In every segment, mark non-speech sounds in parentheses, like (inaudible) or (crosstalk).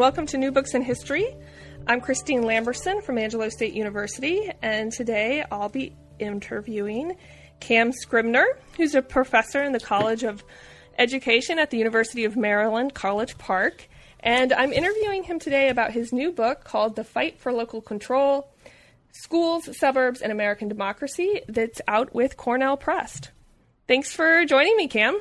Welcome to New Books in History. I'm Christine Lamberson from Angelo State University, and today I'll be interviewing Cam Scribner, who's a professor in the College of Education at the University of Maryland, College Park. And I'm interviewing him today about his new book called The Fight for Local Control Schools, Suburbs, and American Democracy that's out with Cornell Press. Thanks for joining me, Cam.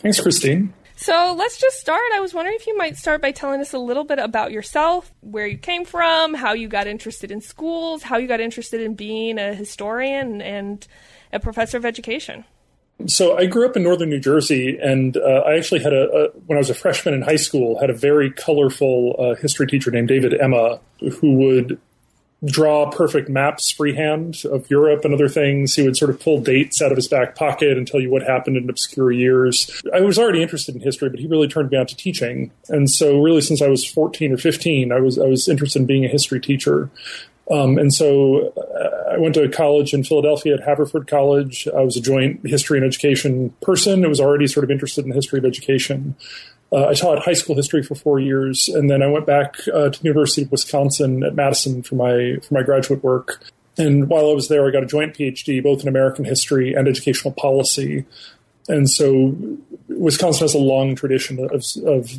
Thanks, Christine. So let's just start. I was wondering if you might start by telling us a little bit about yourself, where you came from, how you got interested in schools, how you got interested in being a historian and a professor of education. So I grew up in northern New Jersey, and uh, I actually had a, a, when I was a freshman in high school, had a very colorful uh, history teacher named David Emma, who would draw perfect maps freehand of Europe and other things. He would sort of pull dates out of his back pocket and tell you what happened in obscure years. I was already interested in history, but he really turned me on to teaching. And so really since I was 14 or 15, I was, I was interested in being a history teacher. Um, and so uh, I went to college in Philadelphia at Haverford College. I was a joint history and education person. I was already sort of interested in the history of education. Uh, I taught high school history for four years, and then I went back uh, to the University of Wisconsin at Madison for my for my graduate work. And while I was there, I got a joint PhD both in American history and educational policy. And so, Wisconsin has a long tradition of, of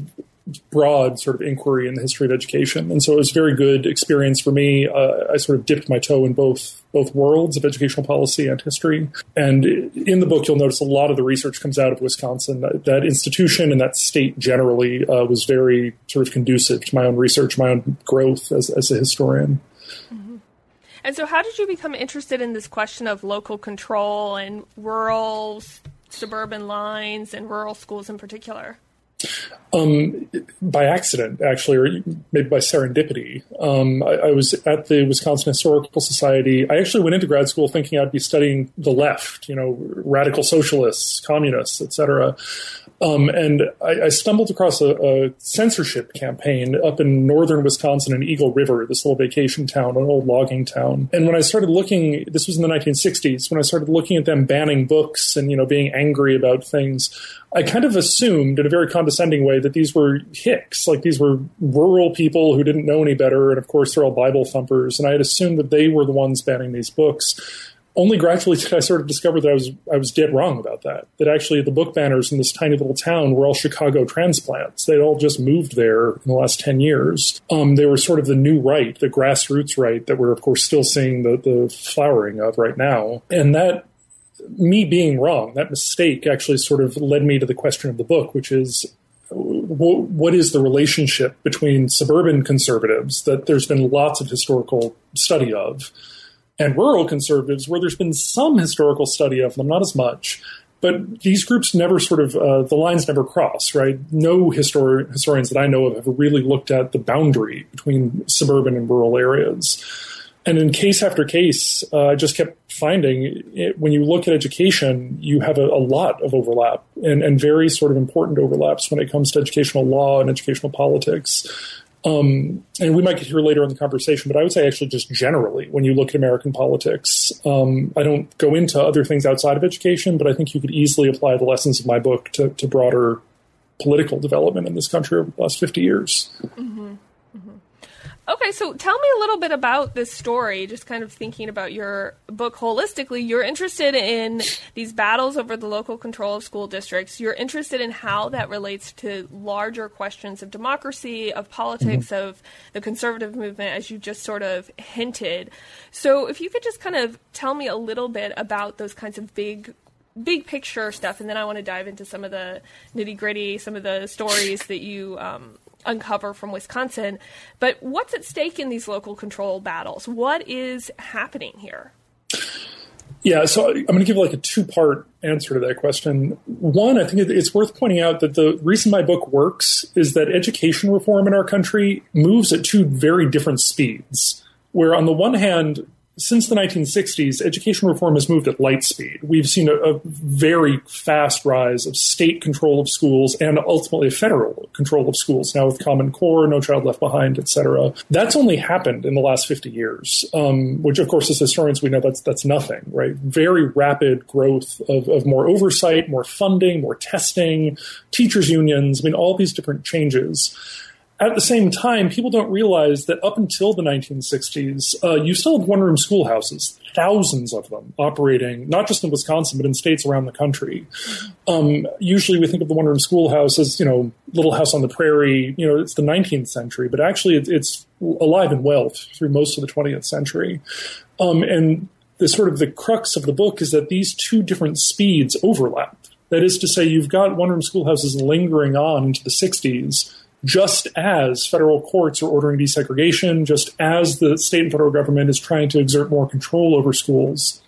broad sort of inquiry in the history of education, and so it was a very good experience for me. Uh, I sort of dipped my toe in both both worlds of educational policy and history. And in the book, you'll notice a lot of the research comes out of Wisconsin. That, that institution and that state generally uh, was very sort of conducive to my own research, my own growth as, as a historian. Mm-hmm. And so, how did you become interested in this question of local control and rural, suburban lines and rural schools in particular? Um, by accident, actually, or maybe by serendipity. Um, I, I, was at the Wisconsin Historical Society. I actually went into grad school thinking I'd be studying the left, you know, radical socialists, communists, etc. Um, and I, I, stumbled across a, a, censorship campaign up in northern Wisconsin in Eagle River, this little vacation town, an old logging town. And when I started looking, this was in the 1960s, when I started looking at them banning books and, you know, being angry about things, I kind of assumed in a very condescending way that these were hicks, like these were rural people who didn't know any better. And of course, they're all Bible thumpers. And I had assumed that they were the ones banning these books only gradually (laughs) did I sort of discover that I was I was dead wrong about that. That actually the book banners in this tiny little town were all Chicago transplants. They'd all just moved there in the last ten years. Um, they were sort of the new right, the grassroots right that we're of course still seeing the, the flowering of right now. And that me being wrong, that mistake actually sort of led me to the question of the book, which is what is the relationship between suburban conservatives that there's been lots of historical study of and rural conservatives, where there's been some historical study of them, not as much. But these groups never sort of, uh, the lines never cross, right? No histori- historians that I know of have really looked at the boundary between suburban and rural areas. And in case after case, uh, I just kept finding it, when you look at education, you have a, a lot of overlap and, and very sort of important overlaps when it comes to educational law and educational politics. Um, and we might get here later in the conversation, but I would say actually just generally, when you look at American politics, um, I don't go into other things outside of education, but I think you could easily apply the lessons of my book to, to broader political development in this country over the last 50 years. Mm-hmm. Okay, so tell me a little bit about this story, just kind of thinking about your book holistically. You're interested in these battles over the local control of school districts. You're interested in how that relates to larger questions of democracy, of politics, mm-hmm. of the conservative movement, as you just sort of hinted. So if you could just kind of tell me a little bit about those kinds of big big picture stuff, and then I want to dive into some of the nitty gritty, some of the stories that you um, uncover from Wisconsin. But what's at stake in these local control battles? What is happening here? Yeah, so I'm going to give like a two part answer to that question. One, I think it's worth pointing out that the reason my book works is that education reform in our country moves at two very different speeds. Where, on the one hand, since the 1960s, education reform has moved at light speed. We've seen a, a, very fast rise of state control of schools and ultimately federal control of schools now with Common Core, No Child Left Behind, etc. That's only happened in the last 50 years, um, which, of course, as historians, we know that's that's nothing, right? Very rapid growth of, of more oversight, more funding, more testing, teachers' unions. I mean, all these different changes at the same time, people don't realize that up until the 1960s, uh, you still had one room schoolhouses, thousands of them operating, not just in Wisconsin, but in states around the country. Um, usually we think of the one room schoolhouse as, you know, Little House on the Prairie, you know, it's the 19th century, but actually it, it's alive and well through most of the 20th century. Um, and the sort of the crux of the book is that these two different speeds overlap. That is to say, you've got one room schoolhouses lingering on into the 60s just as federal courts are ordering desegregation, just as the state and federal government is trying to exert more control over schools.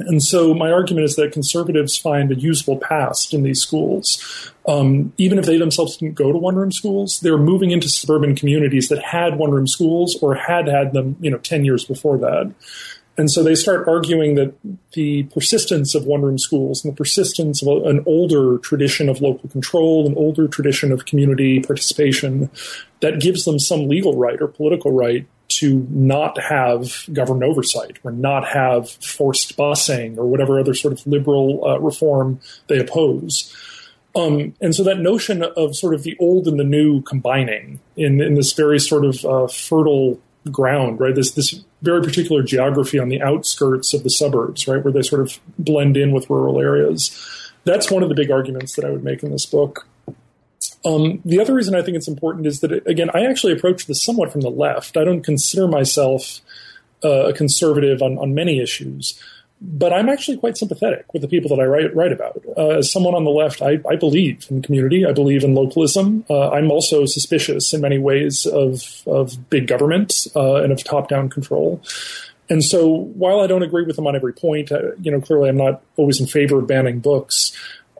And so my argument is that conservatives find a useful past in these schools. Um, even if they themselves didn't go to one room schools, they're moving into suburban communities that had one room schools or had had them, you know, 10 years before that. And so they start arguing that the persistence of one room schools and the persistence of an older tradition of local control, an older tradition of community participation, that gives them some legal right or political right to not have government oversight or not have forced busing or whatever other sort of liberal uh, reform they oppose. Um, and so that notion of sort of the old and the new combining in, in this very sort of uh, fertile ground, right? This this very particular geography on the outskirts of the suburbs, right, where they sort of blend in with rural areas. That's one of the big arguments that I would make in this book. Um, the other reason I think it's important is that, it, again, I actually approach this somewhat from the left. I don't consider myself uh, a conservative on, on many issues but I'm actually quite sympathetic with the people that I write, write about. Uh, as someone on the left, I, I, believe in community. I believe in localism. Uh, I'm also suspicious in many ways of, of big government uh, and of top-down control. And so, while I don't agree with them on every point, uh, you know, clearly I'm not always in favor of banning books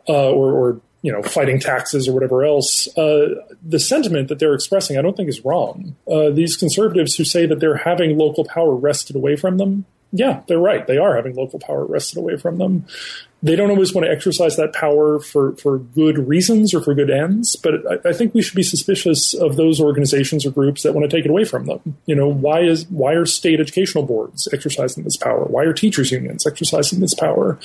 uh, or, or, you know, fighting taxes or whatever else. Uh, the sentiment that they're expressing, I don't think is wrong. these conservatives who say that they're having local power wrested away from them yeah, they're right. They are having local power wrested away from them. They don't always want to exercise that power for, for good reasons or for good ends, but I, I, think we should be suspicious of those organizations or groups that want to take it away from them. You know, why is why are state educational boards exercising this power? Why are teachers unions exercising this power?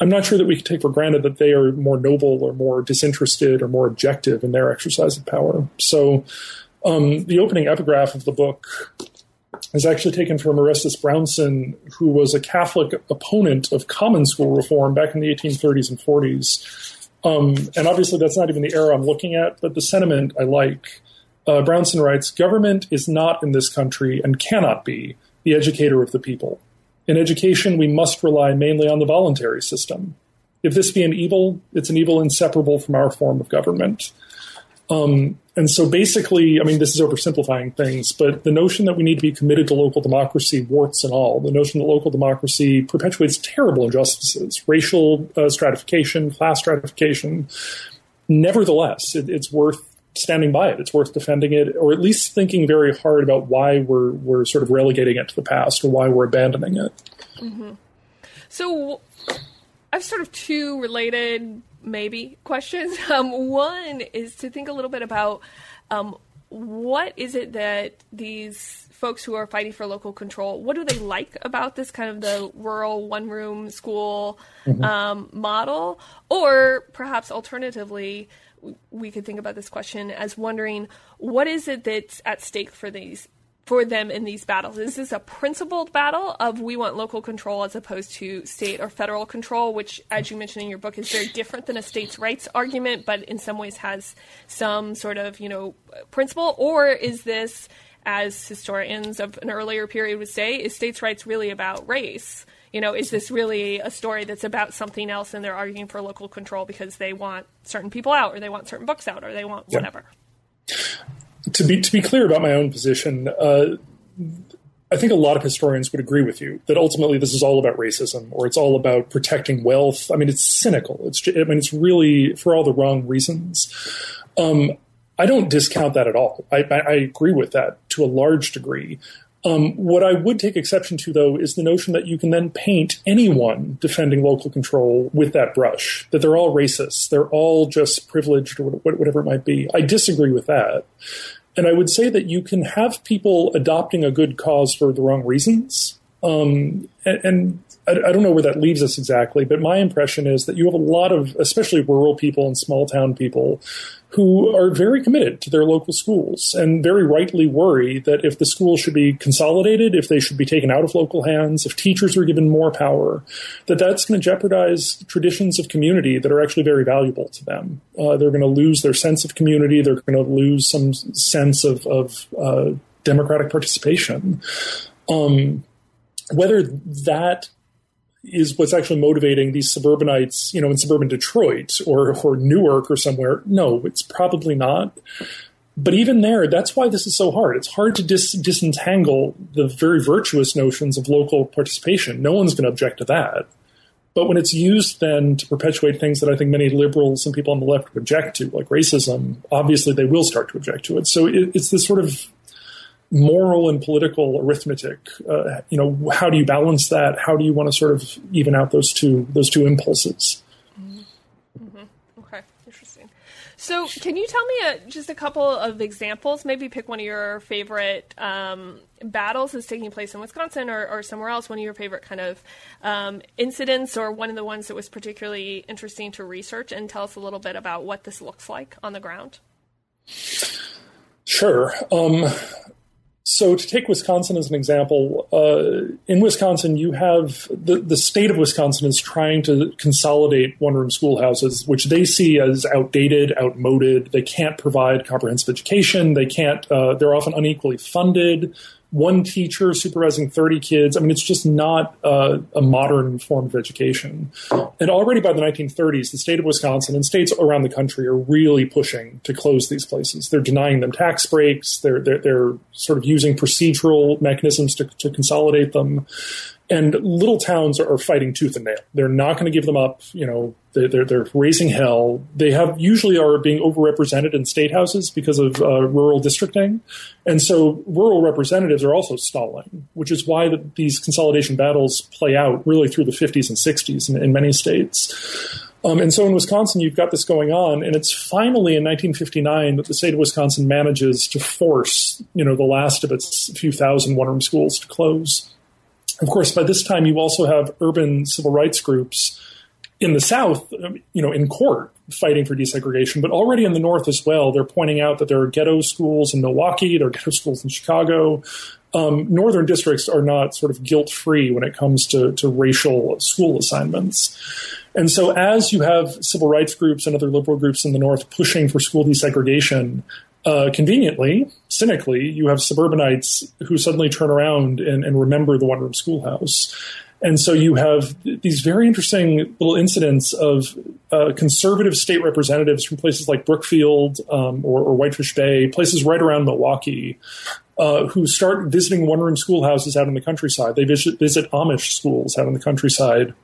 I'm not sure that we can take for granted that they are more noble or more disinterested or more objective in their exercise of power. So, um, the opening epigraph of the book is actually taken from Orestes Brownson, who was a Catholic opponent of common school reform back in the 1830s and 40s. Um, and obviously, that's not even the era I'm looking at, but the sentiment I like. Uh, Brownson writes Government is not in this country and cannot be the educator of the people. In education, we must rely mainly on the voluntary system. If this be an evil, it's an evil inseparable from our form of government. Um, and so basically, I mean, this is oversimplifying things, but the notion that we need to be committed to local democracy, warts and all, the notion that local democracy perpetuates terrible injustices, racial uh, stratification, class stratification. Nevertheless, it, it's worth standing by it. It's worth defending it, or at least thinking very hard about why we're we're sort of relegating it to the past or why we're abandoning it. Mm-hmm. So, I've sort of two related maybe questions. (laughs) Um, one is to think a little bit about um, what is it that these folks who are fighting for local control what do they like about this kind of the rural one room school mm-hmm. um, model or perhaps alternatively we could think about this question as wondering what is it that's at stake for these for them in these battles? Is this a principled battle of we want local control as opposed to state or federal control, which, as you mentioned in your book, is very different than a states' rights argument, but in some ways has some sort of you know principle? Or is this, as historians of an earlier period would say, is states' rights really about race? You know, is this really a story that's about something else and they're arguing for local control because they want certain people out or they want certain books out or they want whatever? To be to be clear about my own position, uh, I think a lot of historians would agree with you that ultimately this is all about racism or it's all about protecting wealth. I mean, it's cynical. It's I mean, it's really for all the wrong reasons. Um, I don't discount that at all. I, I, I, agree with that to a large degree. Um, what I would take exception to, though, is the notion that you can then paint anyone defending local control with that brush, that they're all racist, they're all just privileged, or whatever it might be. I disagree with that. And I would say that you can have people adopting a good cause for the wrong reasons. Um, and, and I, I, don't know where that leaves us exactly, but my impression is that you have a lot of, especially rural people and small town people, who are very committed to their local schools and very rightly worry that if the schools should be consolidated, if they should be taken out of local hands, if teachers are given more power, that that's going to jeopardize traditions of community that are actually very valuable to them. Uh, they're going to lose their sense of community. They're going to lose some sense of, of uh, democratic participation. Um, whether that is what's actually motivating these suburbanites, you know, in suburban Detroit or, or Newark or somewhere. No, it's probably not. But even there, that's why this is so hard. It's hard to dis- disentangle the very virtuous notions of local participation. No one's going to object to that. But when it's used then to perpetuate things that I think many liberals and people on the left object to, like racism, obviously they will start to object to it. So it, it's this sort of moral and political arithmetic. Uh, you know, how do you balance that? How do you want to sort of even out those two those two impulses? Mm-hmm. Okay, interesting. So, can you tell me a, just a couple of examples? Maybe pick one of your favorite um, battles that's taking place in Wisconsin or, or, somewhere else. One of your favorite kind of um, incidents, or one of the ones that was particularly interesting to research, and tell us a little bit about what this looks like on the ground. Sure. Um, so to take Wisconsin as an example, uh, in Wisconsin, you have the, the state of Wisconsin is trying to consolidate one room schoolhouses, which they see as outdated, outmoded. They can't provide comprehensive education. They can't, uh, they're often unequally funded one teacher supervising 30 kids. I mean, it's just not uh, a modern form of education. And already by the 1930s, the state of Wisconsin and states around the country are really pushing to close these places. They're denying them tax breaks. They're, they're, they're sort of using procedural mechanisms to, to consolidate them. And little towns are fighting tooth and nail. They're not going to give them up. You know, they're, they're raising hell. They have usually are being overrepresented in state houses because of uh, rural districting, and so rural representatives are also stalling, which is why the, these consolidation battles play out really through the 50s and 60s in, in many states. Um, and so in Wisconsin, you've got this going on, and it's finally in 1959 that the state of Wisconsin manages to force, you know, the last of its few thousand one-room schools to close. Of course, by this time, you also have urban civil rights groups in the South, you know, in court fighting for desegregation, but already in the North as well. They're pointing out that there are ghetto schools in Milwaukee, there are ghetto schools in Chicago. Um, northern districts are not sort of guilt free when it comes to, to racial school assignments. And so, as you have civil rights groups and other liberal groups in the North pushing for school desegregation, uh, conveniently, cynically, you have suburbanites who suddenly turn around and, and remember the one room schoolhouse. And so you have these very interesting little incidents of uh, conservative state representatives from places like Brookfield um, or, or, Whitefish Bay, places right around Milwaukee, uh, who start visiting one room schoolhouses out in the countryside. They visit, visit Amish schools out in the countryside.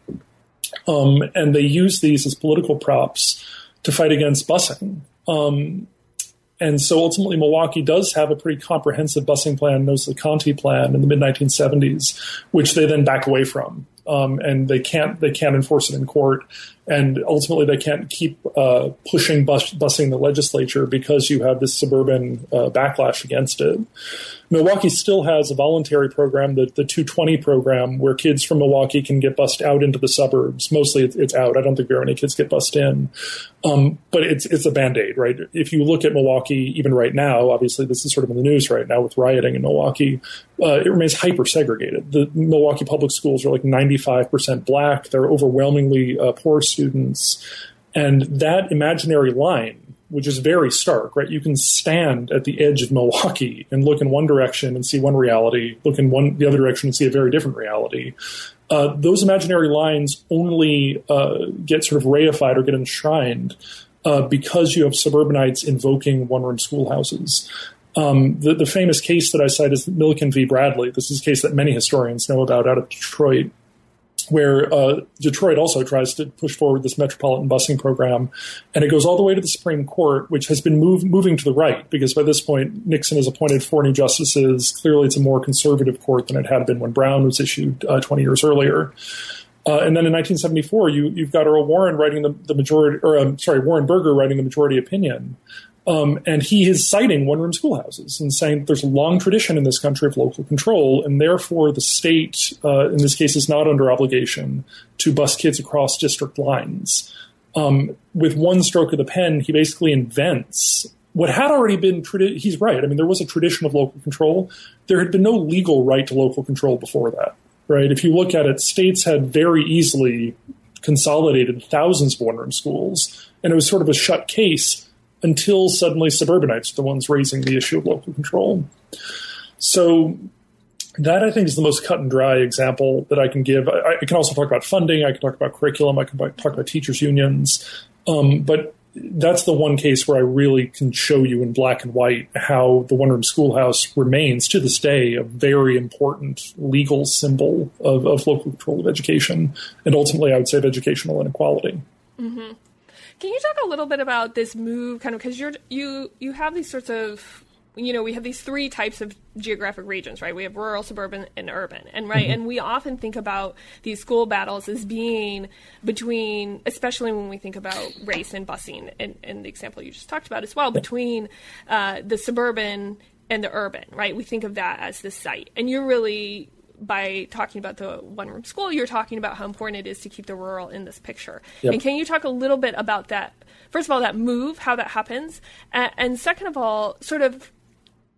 Um, and they use these as political props to fight against busing. Um, and so ultimately, Milwaukee does have a pretty comprehensive busing plan, known as the Conta Plan in the mid 1970s, which they then back away from. Um, and they can't they can't enforce it in court, and ultimately they can't keep uh, pushing bus- busing the legislature because you have this suburban uh, backlash against it. Milwaukee still has a voluntary program, the, the 220 program, where kids from Milwaukee can get bussed out into the suburbs. Mostly it's, it's out. I don't think very many kids get bussed in. Um, but it's, it's a band aid, right? If you look at Milwaukee, even right now, obviously this is sort of in the news right now with rioting in Milwaukee, uh, it remains hyper segregated. The Milwaukee public schools are like 95% black. They're overwhelmingly uh, poor students. And that imaginary line which is very stark, right? You can stand at the edge of Milwaukee and look in one direction and see one reality, look in one the other direction and see a very different reality. Uh, those imaginary lines only uh, get sort of reified or get enshrined uh, because you have suburbanites invoking one-room schoolhouses. Um, the, the famous case that I cite is Milliken v. Bradley. This is a case that many historians know about out of Detroit where uh, Detroit also tries to push forward this metropolitan busing program, and it goes all the way to the Supreme Court, which has been move, moving to the right because by this point Nixon has appointed four new justices. Clearly, it's a more conservative court than it had been when Brown was issued uh, 20 years earlier. Uh, and then in 1974, you, you've got Earl Warren writing the, the majority, or um, sorry, Warren Burger writing the majority opinion. Um, and he is citing one room schoolhouses and saying there's a long tradition in this country of local control, and therefore the state, uh, in this case, is not under obligation to bus kids across district lines. Um, with one stroke of the pen, he basically invents what had already been. Tradi- he's right. I mean, there was a tradition of local control. There had been no legal right to local control before that. Right? If you look at it, states had very easily consolidated thousands of one room schools, and it was sort of a shut case until suddenly suburbanites are the ones raising the issue of local control. So that I think is the most cut and dry example that I can give. I, I can also talk about funding. I can talk about curriculum. I can talk about teachers unions. Um, but that's the one case where I really can show you in black and white how the one room schoolhouse remains to this day a very important legal symbol of, of local control of education and ultimately I would say of educational inequality. Mm-hmm. Can you talk a little bit about this move, kind of, because you're you you have these sorts of you know we have these three types of geographic regions right? We have rural suburban and urban. And right mm-hmm. and we often think about these school battles as being between especially when we think about race and busing and, and the example you just talked about as well between uh, the suburban and the urban right? We think of that as the site. And you're really by talking about the one room school, you're talking about how important it is to keep the rural in this picture. Yep. And can you talk a little bit about that? First of all, that move, how that happens, and, and second of all, sort of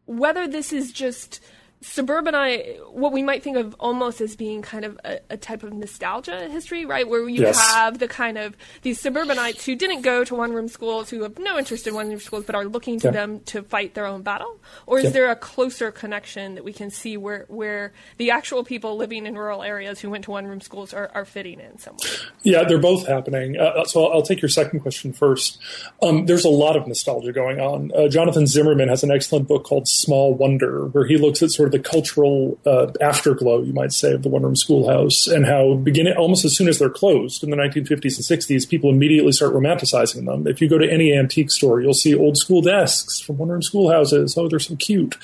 whether this is just suburbanite what we might think of almost as being kind of a, a type of nostalgia history right where you yes. have the kind of these suburbanites who didn't go to one room schools who have no interest in one room schools but are looking to yeah. them to fight their own battle or is yeah. there a closer connection that we can see where where the actual people living in rural areas who went to one room schools are, are fitting in somewhere yeah they're both happening uh, so I'll, I'll, take your second question first um, there's a lot of nostalgia going on uh, jonathan zimmerman has an excellent book called small wonder where he looks at sort the cultural uh, afterglow, you might say, of the one room schoolhouse, and how beginning almost as soon as they're closed in the 1950s and 60s, people immediately start romanticizing them. If you go to any antique store, you'll see old school desks from one room schoolhouses. Oh, they're so cute.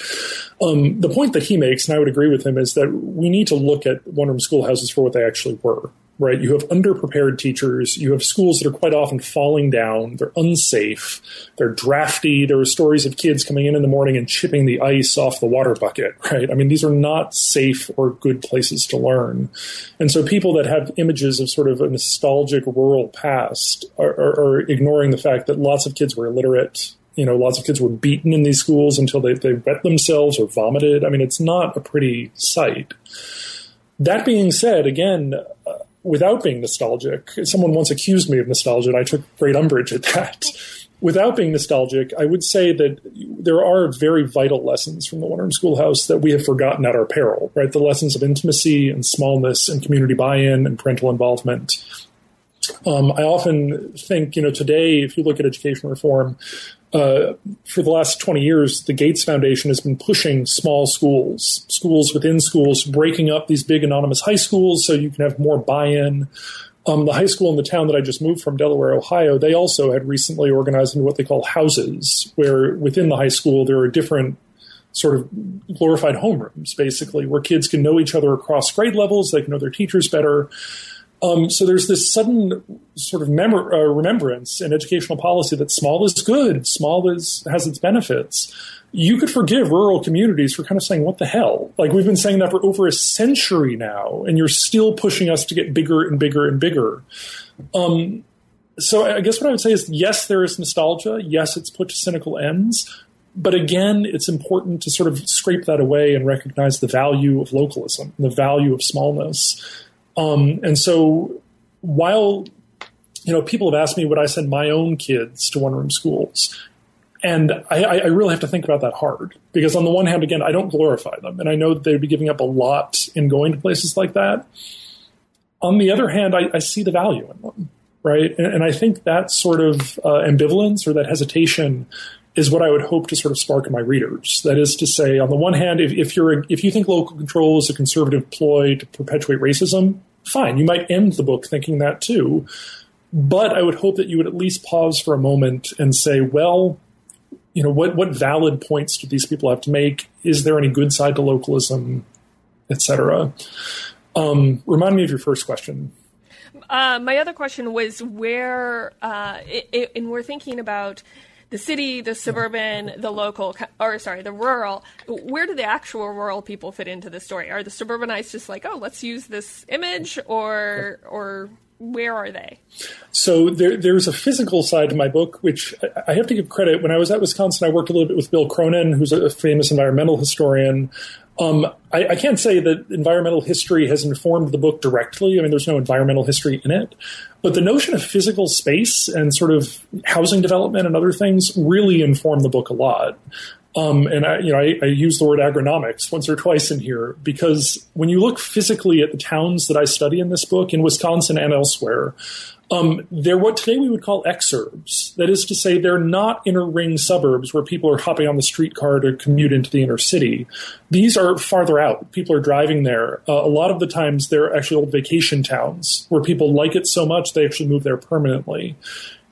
Um, the point that he makes, and I would agree with him, is that we need to look at one room schoolhouses for what they actually were right? You have underprepared teachers. You have schools that are quite often falling down. They're unsafe. They're drafty. There are stories of kids coming in in the morning and chipping the ice off the water bucket, (laughs) right? I mean, these are not safe or good places to learn. And so people that have images of sort of a nostalgic rural past are, are, are ignoring the fact that lots of kids were illiterate. You know, lots of kids were beaten in these schools until they, they wet themselves or vomited. I mean, it's not a pretty sight. That being said, again, without being nostalgic, someone once accused me of nostalgia, and I took great umbrage at that. (laughs) Without being nostalgic, I would say that there are very vital lessons from the One Room Schoolhouse that we have forgotten at our peril, right? The lessons of intimacy and smallness and community buy in and parental involvement. Um, I often think, you know, today, if you look at education reform, uh, for the last 20 years, the Gates Foundation has been pushing small schools, schools within schools, breaking up these big anonymous high schools so you can have more buy in. Um, the high school in the town that I just moved from, Delaware, Ohio, they also had recently organized into what they call houses, where within the high school there are different sort of glorified homerooms, basically, where kids can know each other across grade levels, they can know their teachers better. Um, so there's this sudden sort of memor- uh, remembrance in educational policy that small is good, small is has its benefits. You could forgive rural communities for kind of saying, "What the hell?" Like we've been saying that for over a century now, and you're still pushing us to get bigger and bigger and bigger. Um, so I guess what I would say is, yes, there is nostalgia. Yes, it's put to cynical ends. But again, it's important to sort of scrape that away and recognize the value of localism, the value of smallness. Um, and so while you know people have asked me would I send my own kids to one room schools, and I, I, really have to think about that hard because on the one hand, again, I don't glorify them, and I know that they'd be giving up a lot in going to places like that. On the other hand, I, I see the value in them, right? And, and I think that sort of uh, ambivalence or that hesitation is what I would hope to sort of spark in my readers. That is to say, on the one hand, if, if you're if you think local control is a conservative ploy to perpetuate racism, fine, you might end the book thinking that too. But I would hope that you would at least pause for a moment and say, well, you know, what what valid points do these people have to make? Is there any good side to localism, etc. Um, remind me of your first question. Uh, my other question was where, uh, and we're thinking about the city, the suburban, the local, or sorry, the rural. Where do the actual rural people fit into the story? Are the suburbanites just like, oh, let's use this image, or or where are they? So there, there's a physical side to my book, which I have to give credit. When I was at Wisconsin, I worked a little bit with Bill Cronon, who's a famous environmental historian. Um, I, I, can't say that environmental history has informed the book directly. I mean, there's no environmental history in it, but the notion of physical space and sort of housing development and other things really inform the book a lot. Um, and I, you know, I, I, use the word agronomics once or twice in here because when you look physically at the towns that I study in this book in Wisconsin and elsewhere, um, they're what today we would call exurbs. That is to say, they're not inner ring suburbs where people are hopping on the streetcar to commute into the inner city. These are farther out. People are driving there. Uh, a lot of the times, they're actually old vacation towns where people like it so much they actually move there permanently.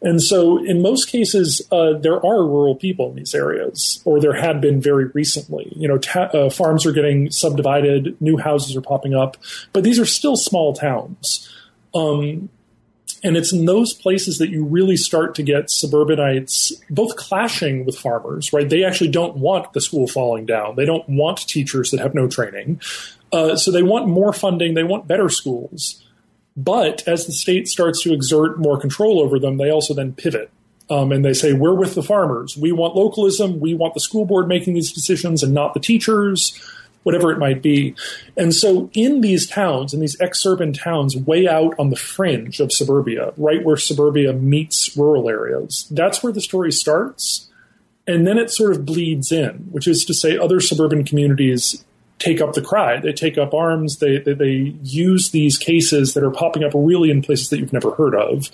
And so, in most cases, uh, there are rural people in these areas, or there had been very recently. You know, ta- uh, farms are getting subdivided, new houses are popping up, but these are still small towns. Um, and it's in those places that you really start to get suburbanites both clashing with farmers, right? They actually don't want the school falling down. They don't want teachers that have no training. Uh, so they want more funding. They want better schools. But as the state starts to exert more control over them, they also then pivot. Um, and they say, we're with the farmers. We want localism. We want the school board making these decisions and not the teachers whatever it might be. And so in these towns, in these exurban towns, way out on the fringe of suburbia, right where suburbia meets rural areas, that's where the story starts. And then it sort of bleeds in, which is to say, other suburban communities take up the cry. They take up arms. They, they, they use these cases that are popping up really in places that you've never heard of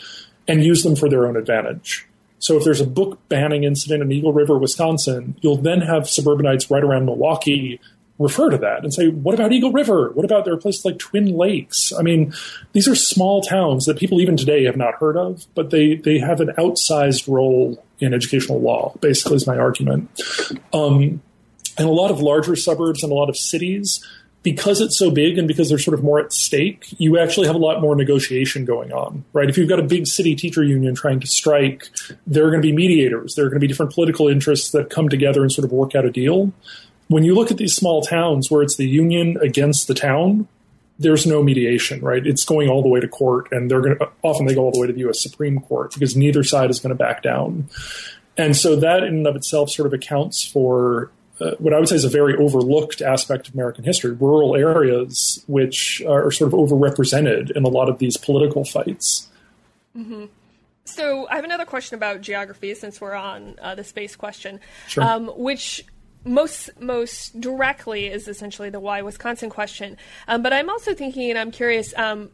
and use them for their own advantage. So if there's a book banning incident in Eagle River, Wisconsin, you'll then have suburbanites right around Milwaukee refer to that and say, what about Eagle River? What about there are places like Twin Lakes? I mean, these are small towns that people even today have not heard of, but they, they have an outsized role in educational law, basically, is my argument. Um, and a lot of larger suburbs and a lot of cities, because it's so big and because they're sort of more at stake, you actually have a lot more negotiation going on, right? If you've got a big city teacher union trying to strike, there are going to be mediators. There are going to be different political interests that come together and sort of work out a deal when you look at these small towns where it's the union against the town, there's no mediation, right? It's going all the way to court, and they're going to often they go all the way to the U.S. Supreme Court because neither side is going to back down. And so that in and of itself sort of accounts for uh, what I would say is a very overlooked aspect of American history: rural areas, which are sort of overrepresented in a lot of these political fights. Mm-hmm. So I have another question about geography, since we're on uh, the space question, sure. um, which most most directly is essentially the why Wisconsin question. Um, but I'm also thinking, and I'm curious. Um,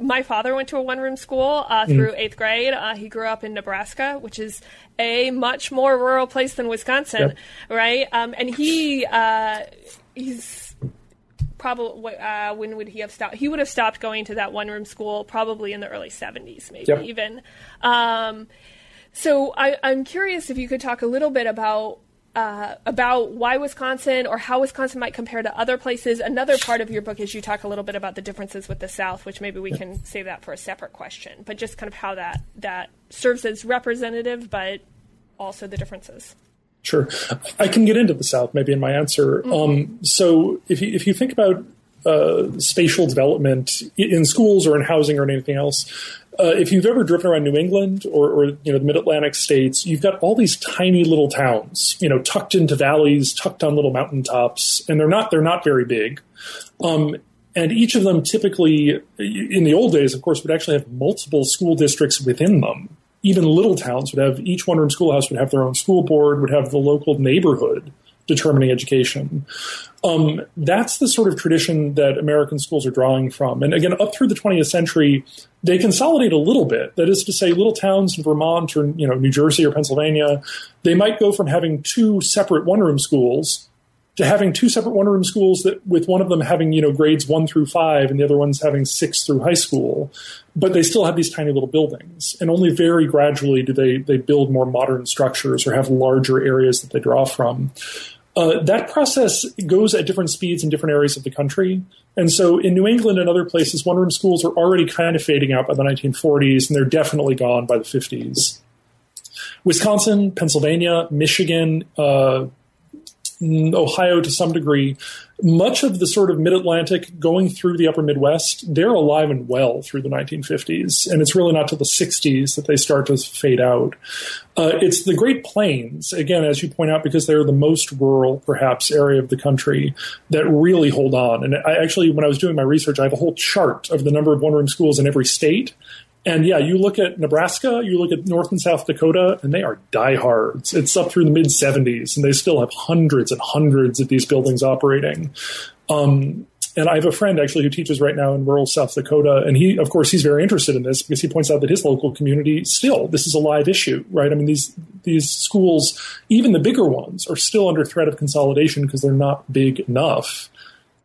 my father went to a one room school uh, mm-hmm. through mm. eighth grade. Uh, he grew up in Nebraska, which is a much more rural place than Wisconsin, yep. right? Um, and he uh, he's probably uh, when would he have stopped? He would have stopped going to that one room school probably in the early 70s, maybe yep. even. Um, so I, I'm curious if you could talk a little bit about uh, about why Wisconsin or how Wisconsin might compare to other places. Another part of your book is you talk a little bit about the differences with the South, which maybe we can save that for a separate question. But just kind of how that that serves as representative, but also the differences. Sure, I can get into the South maybe in my answer. Mm-hmm. Um, so if you if you think about uh, spatial development in schools or in housing or in anything else, uh, if you've ever driven around New England or, or you know the Mid Atlantic states, you've got all these tiny little towns, you know, tucked into valleys, tucked on little mountaintops, and they're not they're not very big. Um, and each of them typically, in the old days, of course, would actually have multiple school districts within them. Even little towns would have each one room schoolhouse would have their own school board, would have the local neighborhood determining education. Um, that's the sort of tradition that American schools are drawing from. And again, up through the 20th century, they consolidate a little bit. That is to say, little towns in Vermont or you know New Jersey or Pennsylvania, they might go from having two separate one-room schools to having two separate one-room schools that with one of them having you know grades one through five and the other one's having six through high school, but they still have these tiny little buildings. And only very gradually do they they build more modern structures or have larger areas that they draw from. Uh, that process goes at different speeds in different areas of the country. And so in New England and other places, one room schools are already kind of fading out by the 1940s, and they're definitely gone by the 50s. Wisconsin, Pennsylvania, Michigan, uh, Ohio to some degree, much of the sort of mid Atlantic going through the upper Midwest, they're alive and well through the 1950s. And it's really not till the 60s that they start to fade out. Uh, it's the Great Plains, again, as you point out, because they're the most rural, perhaps, area of the country that really hold on. And I actually, when I was doing my research, I have a whole chart of the number of one room schools in every state. And yeah, you look at Nebraska, you look at North and South Dakota, and they are diehards. It's up through the mid 70s, and they still have hundreds and hundreds of these buildings operating. Um, and I have a friend actually who teaches right now in rural South Dakota, and he, of course, he's very interested in this because he points out that his local community still this is a live issue, right? I mean, these these schools, even the bigger ones, are still under threat of consolidation because they're not big enough.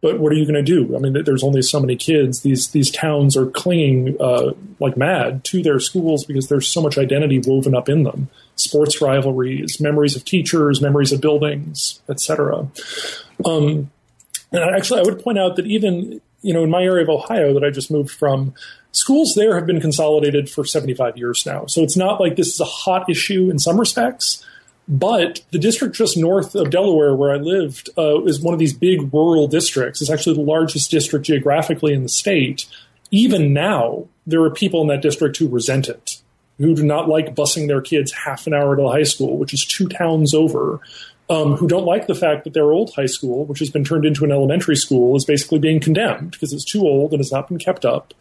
But what are you going to do? I mean, there's only so many kids. These these towns are clinging uh, like mad to their schools because there's so much identity woven up in them: sports rivalries, memories of teachers, memories of buildings, etc. Um, and actually, I would point out that even you know in my area of Ohio that I just moved from, schools there have been consolidated for 75 years now. So it's not like this is a hot issue in some respects. But the district just north of Delaware, where I lived, uh, is one of these big rural districts. It's actually the largest district geographically in the state. Even now, there are people in that district who resent it, who do not like busing their kids half an hour to high school, which is two towns over, um, who don't like the fact that their old high school, which has been turned into an elementary school, is basically being condemned because it's too old and has not been kept up.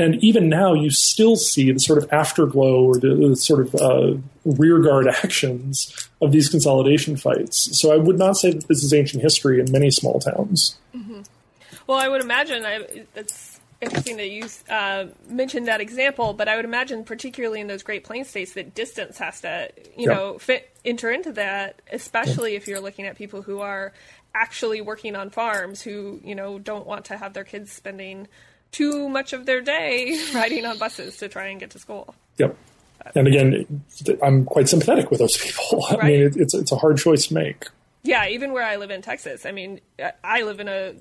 And even now, you still see the sort of afterglow or the, the sort of uh, rearguard (laughs) actions of these consolidation fights. So I would not say that this is ancient history in many small towns. Mm-hmm. Well, I would imagine I, it's interesting that you uh, mentioned that example, but I would imagine, particularly in those Great Plains states, that distance has to, you know, fit enter into that, especially if you're looking at people who are actually working on farms who, you know, don't want to have their kids spending too much of their day (laughs) riding on buses to try and get to school. Yep. And again, I'm quite sympathetic with those people. Right. (laughs) I mean, it's it's a hard choice to make. Yeah, even where I live in Texas, I mean, I live in a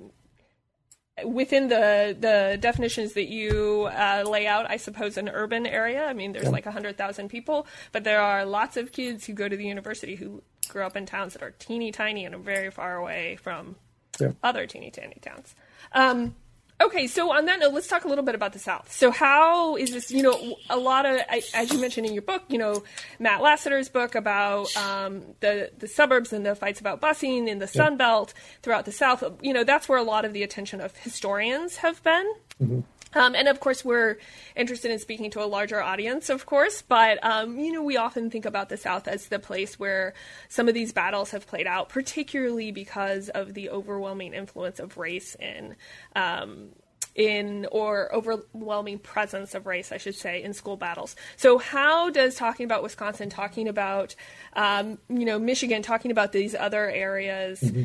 within the the definitions that you uh, lay out, I suppose an urban area. I mean, there's yeah. like hundred thousand people, but there are lots of kids who go to the university who grew up in towns that are teeny tiny and are very far away from yeah. other teeny tiny towns. Um, Okay, so on that note, let's talk a little bit about the South. So, how is this? You know, a lot of, as you mentioned in your book, you know, Matt Lassiter's book about um, the the suburbs and the fights about busing in the Sun Belt throughout the South. You know, that's where a lot of the attention of historians have been. Mm-hmm. Um, and of course, we're interested in speaking to a larger audience, of course, but um, you know, we often think about the South as the place where some of these battles have played out, particularly because of the overwhelming influence of race in. Um, in or overwhelming presence of race, I should say, in school battles. So, how does talking about Wisconsin, talking about um, you know Michigan, talking about these other areas, mm-hmm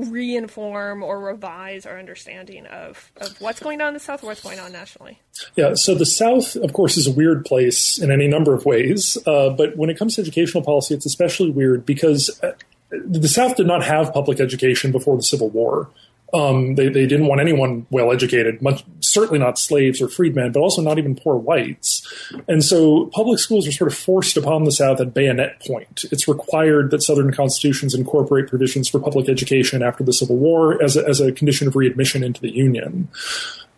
reinform or revise our understanding of, of what's going on in the South, what's going on nationally? Yeah, so the South, of course, is a weird place in any number of ways. Uh, but when it comes to educational policy, it's especially weird because uh, the South did not have public education before the Civil War. Um, they, they didn't want anyone well educated, much, certainly not slaves or freedmen, but also not even poor whites. And so public schools are sort of forced upon the South at bayonet point. It's required that Southern constitutions incorporate provisions for public education after the Civil War as a, as a condition of readmission into the Union.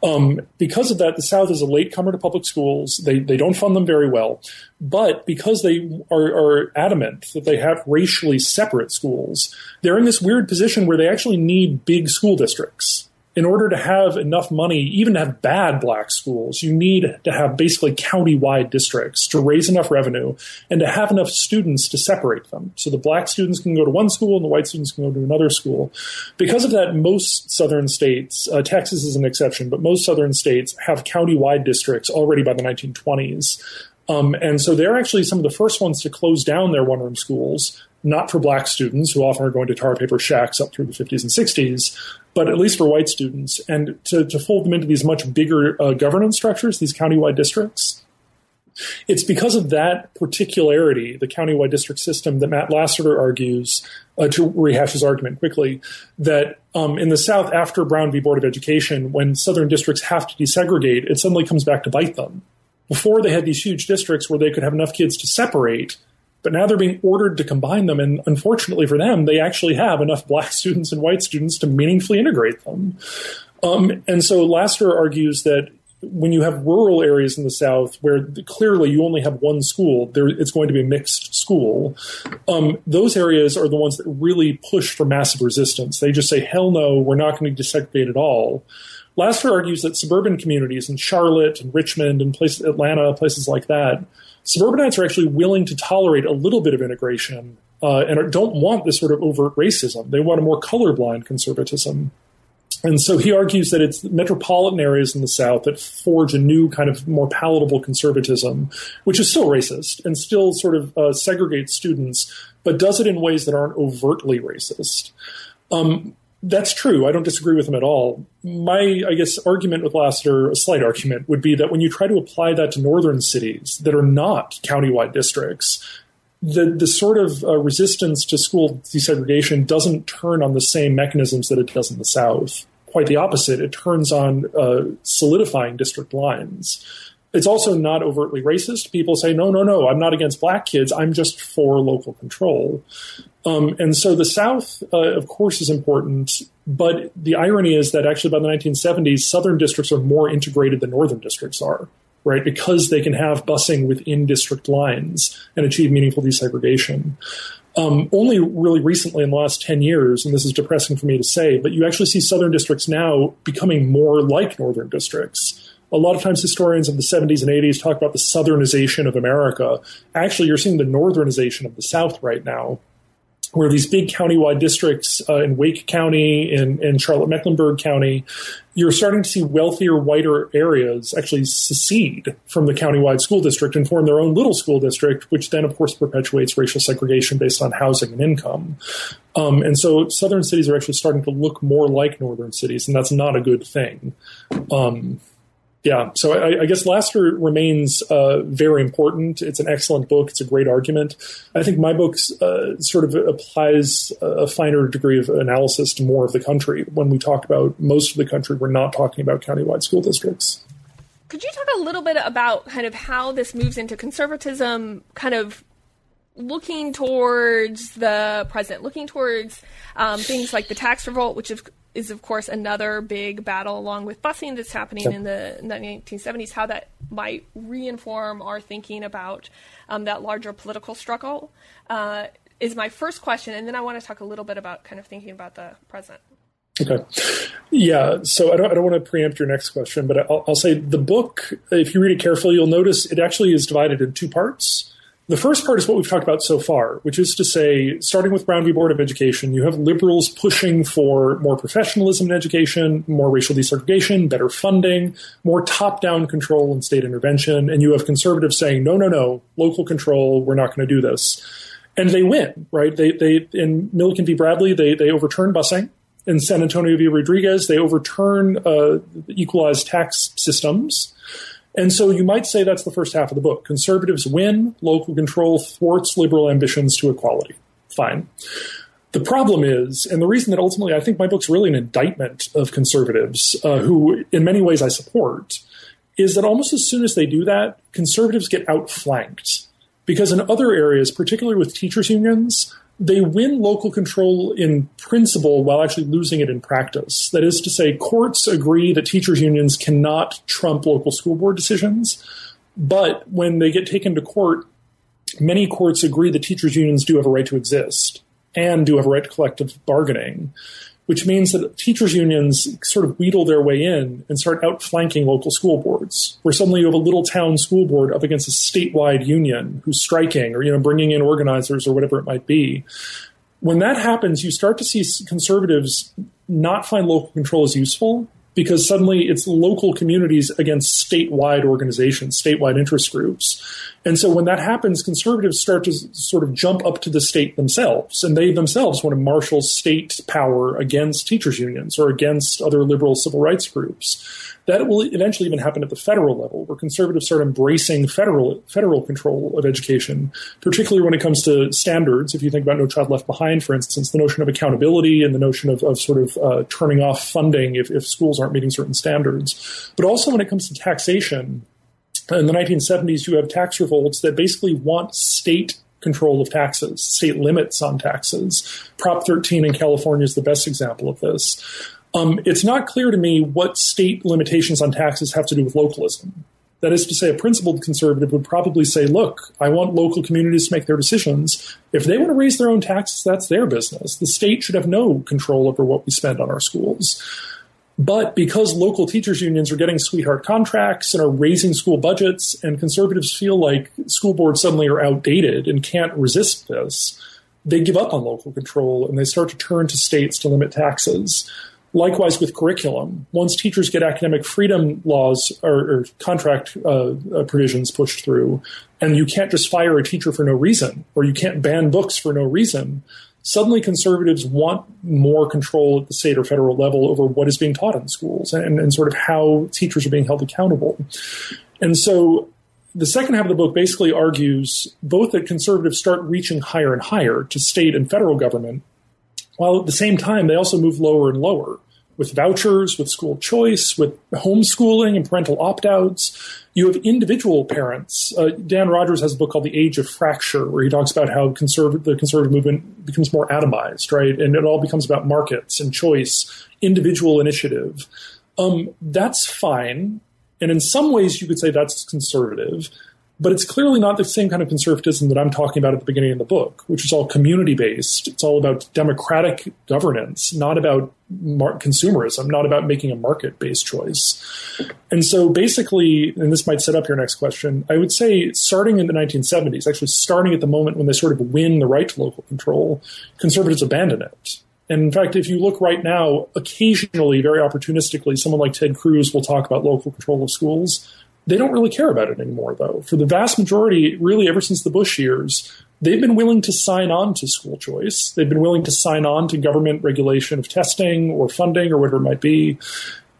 Um, because of that, the South is a latecomer to public schools. They, they don't fund them very well. But because they are, are adamant that they have racially separate schools, they're in this weird position where they actually need big school districts. in order to have enough money, even to have bad black schools, you need to have basically county-wide districts to raise enough revenue and to have enough students to separate them. So the black students can go to one school and the white students can go to another school. Because of that, most southern states, uh, Texas is an exception, but most southern states have county-wide districts already by the 1920s. Um, and so they're actually some of the first ones to close down their one-room schools not for black students who often are going to tar paper shacks up through the 50s and 60s, but at least for white students, and to, to fold them into these much bigger uh, governance structures, these countywide districts. It's because of that particularity, the countywide district system, that Matt Lassiter argues, uh, to rehash his argument quickly, that um, in the South, after Brown v. Board of Education, when Southern districts have to desegregate, it suddenly comes back to bite them. Before they had these huge districts where they could have enough kids to separate, but now they're being ordered to combine them. And unfortunately for them, they actually have enough (laughs) black students and white students to meaningfully integrate them. Um, and so Lassiter argues that when you have rural areas in the South where clearly you only have one school, there, it's going to be a mixed school. Um, those areas are the ones that really push for massive resistance. They just say, hell no, we're not going to desegregate at all. Lassiter argues that suburban communities in Charlotte and Richmond and places, Atlanta, places like that, suburbanites are actually willing to tolerate a little bit of integration uh, and don't want this sort of overt racism. They want a more colorblind conservatism. And so he argues that it's metropolitan areas in the South that forge a new kind of more palatable conservatism, which is still racist and still sort of uh, segregates students, but does it in ways that aren't overtly racist. Um, that's true. I don't disagree with him at all. My, I guess, argument with Lassiter, a slight argument, would be that when you try to apply that to northern cities that are not countywide districts, the the sort of uh, resistance to school desegregation doesn't turn on the same mechanisms that it does in the South. Quite the opposite. It turns on uh, solidifying district lines. It's also not overtly racist. People say, no, no, no, I'm not against black kids. I'm just for local control. Um, and so the South, uh, of course, is important. But the irony is that actually by the 1970s, Southern districts are more integrated than Northern districts are, right? Because they can have busing within district lines and achieve meaningful desegregation. Um, only really recently in the last 10 years, and this is depressing for me to say, but you actually see Southern districts now becoming more like Northern districts a lot of times historians of the 70s and 80s talk about the southernization of America. Actually, you're seeing the northernization of the South right now, where these big countywide districts uh, in Wake County, in, in Charlotte Mecklenburg County, you're starting to see wealthier, whiter areas actually secede from the countywide school district and form their own little school district, which then, of course, perpetuates racial segregation based on housing and income. Um, and so southern cities are actually starting to look more like northern cities, and that's not a good thing. Um, yeah, so I, I, guess Lassiter remains uh, very important. It's an excellent book. It's a great argument. I think my book uh, sort of applies a finer degree of analysis to more of the country. When we talk about most of the country, we're not talking about countywide school districts. Could you talk a little bit about kind of how this moves into conservatism, kind of looking towards the present, looking towards um, things like the tax revolt, which is is of course another big battle along with busing that's happening yep. in, the, 1970s how that might reinform our thinking about um, that larger political struggle uh, is my first question and then i want to talk a little bit about kind of thinking about the present Okay. Yeah. So I don't, I don't want to preempt your next question, but I'll, I'll say the book, if you read it carefully, you'll notice it actually is divided in two parts. The first part is what we've talked about so far, which is to say, starting with Brown v. Board of Education, you have liberals pushing for more professionalism in education, more racial desegregation, better funding, more top down control and state intervention. And you have conservatives saying, no, no, no, local control, we're not going to do this. And they win, right? They, they, in Milliken v. Bradley, they, they overturn busing. In San Antonio v. Rodriguez, they overturn uh, equalized tax systems. And so you might say that's the first half of the book. Conservatives win, local control thwarts liberal ambitions to equality. Fine. The problem is, and the reason that ultimately I think my book's really an indictment of conservatives, uh, who in many ways I support, is that almost as soon as they do that, conservatives get outflanked. Because in other areas, particularly with teachers' unions, they win local control in principle while actually losing it in practice. That is to say, courts agree that teachers' unions cannot trump local school board decisions, but when they get taken to court, many courts agree that teachers' unions do have a right to exist and do have a right to collective bargaining which means that teachers' unions sort of wheedle their way in and start outflanking local school boards, where suddenly you have a little town school board up against a statewide union who's striking or you know bringing in organizers or whatever it might be. When that happens, you start to see conservatives not find local control as useful because suddenly it's local communities against statewide organizations, statewide interest groups. And so when that happens, conservatives start to sort of jump up to the state themselves, and they themselves want to marshal state power against teachers' unions or against other liberal civil rights groups. That will eventually even happen at the federal level, where conservatives start embracing federal federal control of education, particularly when it comes to standards. If you think about No Child Left Behind, for instance, the notion of accountability and the notion of, of sort of uh, turning off funding if, if schools aren't meeting certain standards, but also when it comes to taxation. In the 1970s, you have tax revolts that basically want state control of taxes, state limits on taxes. Prop 13 in California is the best example of this. Um, it's not clear to me what state limitations on taxes have to do with localism. That is to say, a principled conservative would probably say, look, I want local communities to make their decisions. If they want to raise their own taxes, that's their business. The state should have no control over what we spend on our schools. But because local teachers unions are getting sweetheart contracts and are raising school budgets, and conservatives feel like school boards suddenly are outdated and can't resist this, they give up on local control and they start to turn to states to limit taxes. Likewise with curriculum, once teachers get academic freedom laws or, or contract uh, uh, provisions pushed through, and you can't just fire a teacher for no reason, or you can't ban books for no reason, suddenly conservatives want more control at the state or federal level over what is being taught in schools and, and sort of how teachers are being held accountable. And so the second half of the book basically argues both that conservatives start reaching higher and higher to state and federal government while at the same time, they also move lower and lower with vouchers, with school choice, with homeschooling and parental opt outs. You have individual parents. Uh, Dan Rodgers has a book called The Age of Fracture, where he talks about how conserv- the conservative movement becomes more atomized, right? And it all becomes about markets and choice, individual initiative. Um, that's fine. And in some ways, you could say that's conservative. But it's clearly not the same kind of conservatism that I'm talking about at the beginning of the book, which is all community based. It's all about democratic governance, not about mar- consumerism, not about making a market based choice. And so basically, and this might set up your next question, I would say starting in the 1970s, actually starting at the moment when they sort of win the right to local control, conservatives abandon it. And in fact, if you look right now, occasionally, very opportunistically, someone like Ted Cruz will talk about local control of schools. They don't really care about it anymore, though. For the vast majority, really ever since the Bush years, they've been willing to sign on to school choice. They've been willing to sign on to government regulation of testing or funding or whatever it might be.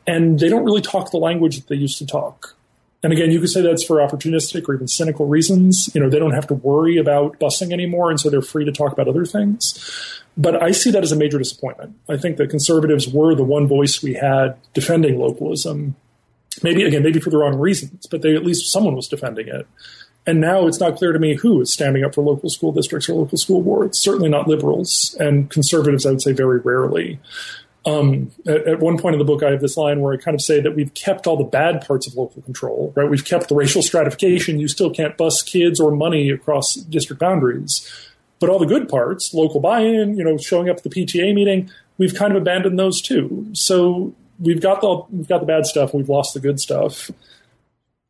And they don't really talk the language that they used to talk. And again, you could say that's for opportunistic or even cynical reasons. You know, they don't have to worry about busing anymore, and so they're free to talk about other things. But I see that as a major disappointment. I think that conservatives were the one voice we had defending localism maybe again, maybe for the wrong reasons, but they at least someone was defending it. And now it's not clear to me who is standing up for local school districts or local school boards. Certainly not liberals and conservatives. I would say very rarely. Um, at, at, one point in the book, I have this line where I kind of say that we've kept all the bad parts of local control, right? We've kept the racial stratification. You still can't bus kids or money across district boundaries. But all the good parts, local buy-in, you know, showing up at the PTA meeting, we've kind of abandoned those too. So we've got the we've got the bad stuff. We've lost the good stuff.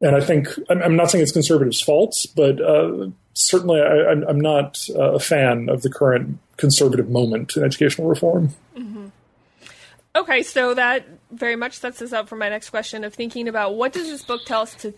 And I think I'm, not saying it's conservatives' faults, but uh, certainly I, am not uh, a fan of the current conservative moment in educational reform. Mm-hmm. Okay, so that very much sets us up for my next question of thinking about what does this book tell us to,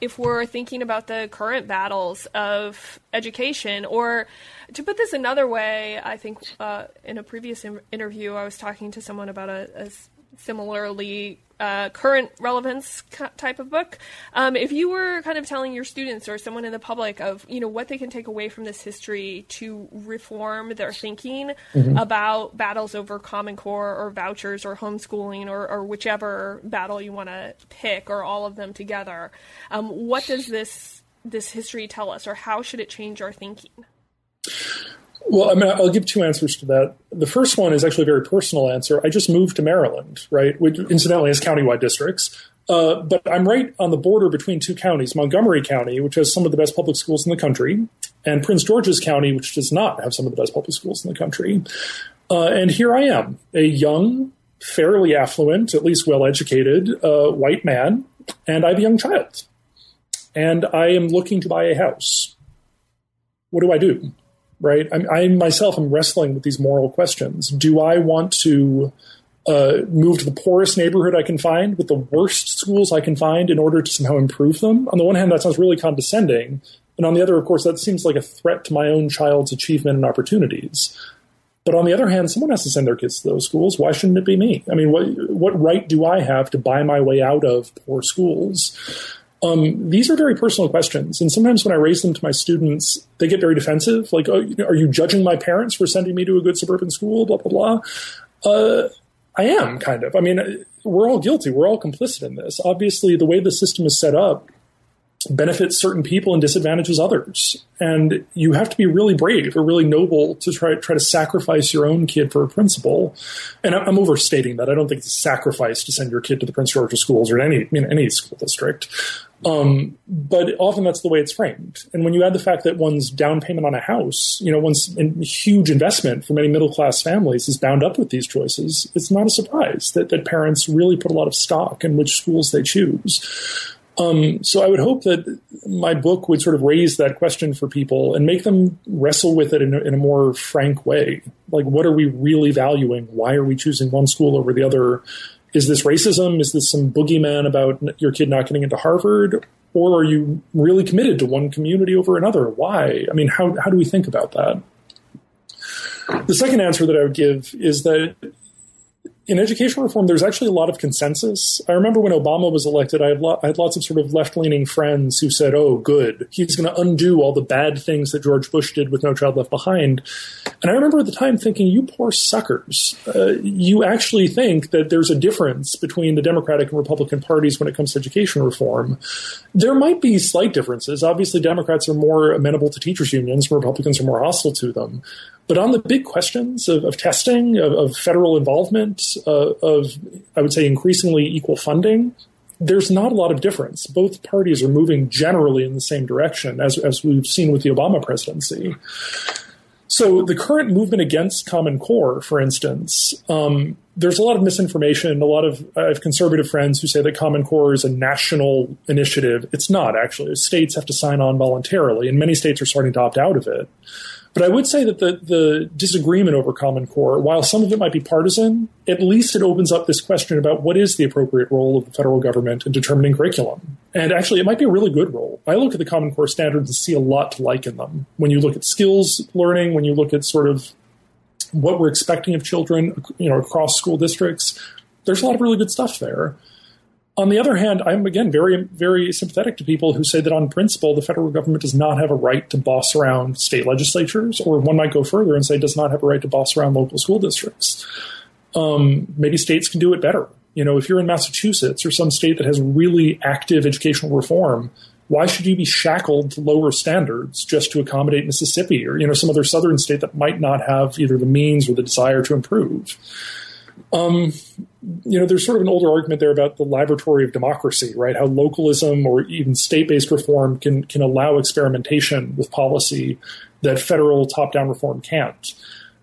if we're thinking about the current battles of education, or to put this another way, I think uh, in a previous in- interview I was talking to someone about a, a similarly uh, current relevance type of book. Um, if you were kind of telling your students or someone in the public of you know what they can take away from this history to reform their thinking mm-hmm. about battles over Common Core or vouchers or homeschooling or, or whichever battle you want to pick or all of them together, um, what does this this history tell us, or how should it change our thinking? Well, I mean, I'll give two answers to that. The first one is actually a very personal answer. I just moved to Maryland, right, which incidentally has countywide districts. Uh, but I'm right on the border between two counties Montgomery County, which has some of the best public schools in the country, and Prince George's County, which does not have some of the best public schools in the country. Uh, and here I am, a young, fairly affluent, at least well educated uh, white man, and I have a young child. And I am looking to buy a house. What do I do? Right? I, I myself am wrestling with these moral questions. Do I want to uh, move to the poorest neighborhood I can find with the worst schools I can find in order to somehow improve them? On the one hand, that sounds really condescending. And on the other, of course, that seems like a threat to my own child's achievement and opportunities. But on the other hand, someone has to send their kids to those schools. Why shouldn't it be me? I mean, what what right do I have to buy my way out of poor schools? Um, these are very personal questions, and sometimes when I raise them to my students, they get very defensive. Like, oh, are you judging my parents for sending me to a good suburban school? Blah blah blah. Uh, I am kind of. I mean, we're all guilty. We're all complicit in this. Obviously, the way the system is set up, benefits certain people and disadvantages others. And you have to be really brave or really noble to try try to sacrifice your own kid for a principle. And I'm overstating that. I don't think it's a sacrifice to send your kid to the Prince George's schools or any in any school district. Um, but often that's the way it's framed. And when you add the fact that one's down payment on a house, you know, one's huge investment for many middle class families is bound up with these choices, it's not a surprise that, that parents really put a lot of stock in which schools they choose. Um, so I would hope that my book would sort of raise that question for people and make them wrestle with it in a, in a, more frank way. Like, what are we really valuing? Why are we choosing one school over the other? Is this racism? Is this some boogeyman about your kid not getting into Harvard? Or are you really committed to one community over another? Why? I mean, how, how do we think about that? The second answer that I would give is that in education reform, there's actually a lot of consensus. I remember when Obama was elected, I had, lo- I had lots of sort of left leaning friends who said, oh, good, he's going to undo all the bad things that George Bush did with No Child Left Behind. And I remember at the time thinking, you poor suckers. Uh, you actually think that there's a difference between the Democratic and Republican parties when it comes to education reform. There might be slight differences. Obviously, Democrats are more amenable to teachers' unions, Republicans are more hostile to them. But on the big questions of, of testing, of, of, federal involvement, uh, of, I would say, increasingly equal funding, there's not a lot of difference. Both parties are moving generally in the same direction, as, as we've seen with the Obama presidency. So the current movement against Common Core, for instance, um, there's a lot of misinformation. A lot of I have conservative friends who say that Common Core is a national initiative. It's not actually. States have to sign on voluntarily, and many states are starting to opt out of it. But I would say that the, the disagreement over Common Core, while some of it might be partisan, at least it opens up this question about what is the appropriate role of the federal government in determining curriculum. And actually, it might be a really good role. I look at the Common Core standards and see a lot to like in them. When you look at skills learning, when you look at sort of what we're expecting of children, you know, across school districts, there's a lot of really good stuff there. On the other hand, I'm again very, very sympathetic to people who say that on principle, the federal government does not have a right to boss around state legislatures, or one might go further and say does not have a right to boss around local school districts. Um, maybe states can do it better. You know, if you're in Massachusetts or some state that has really active educational reform, why should you be shackled to lower standards just to accommodate Mississippi or you know some other southern state that might not have either the means or the desire to improve? Um, you know, there's sort of an older argument there about the laboratory of democracy, right? How localism or even state-based reform can can allow experimentation with policy that federal top-down reform can't.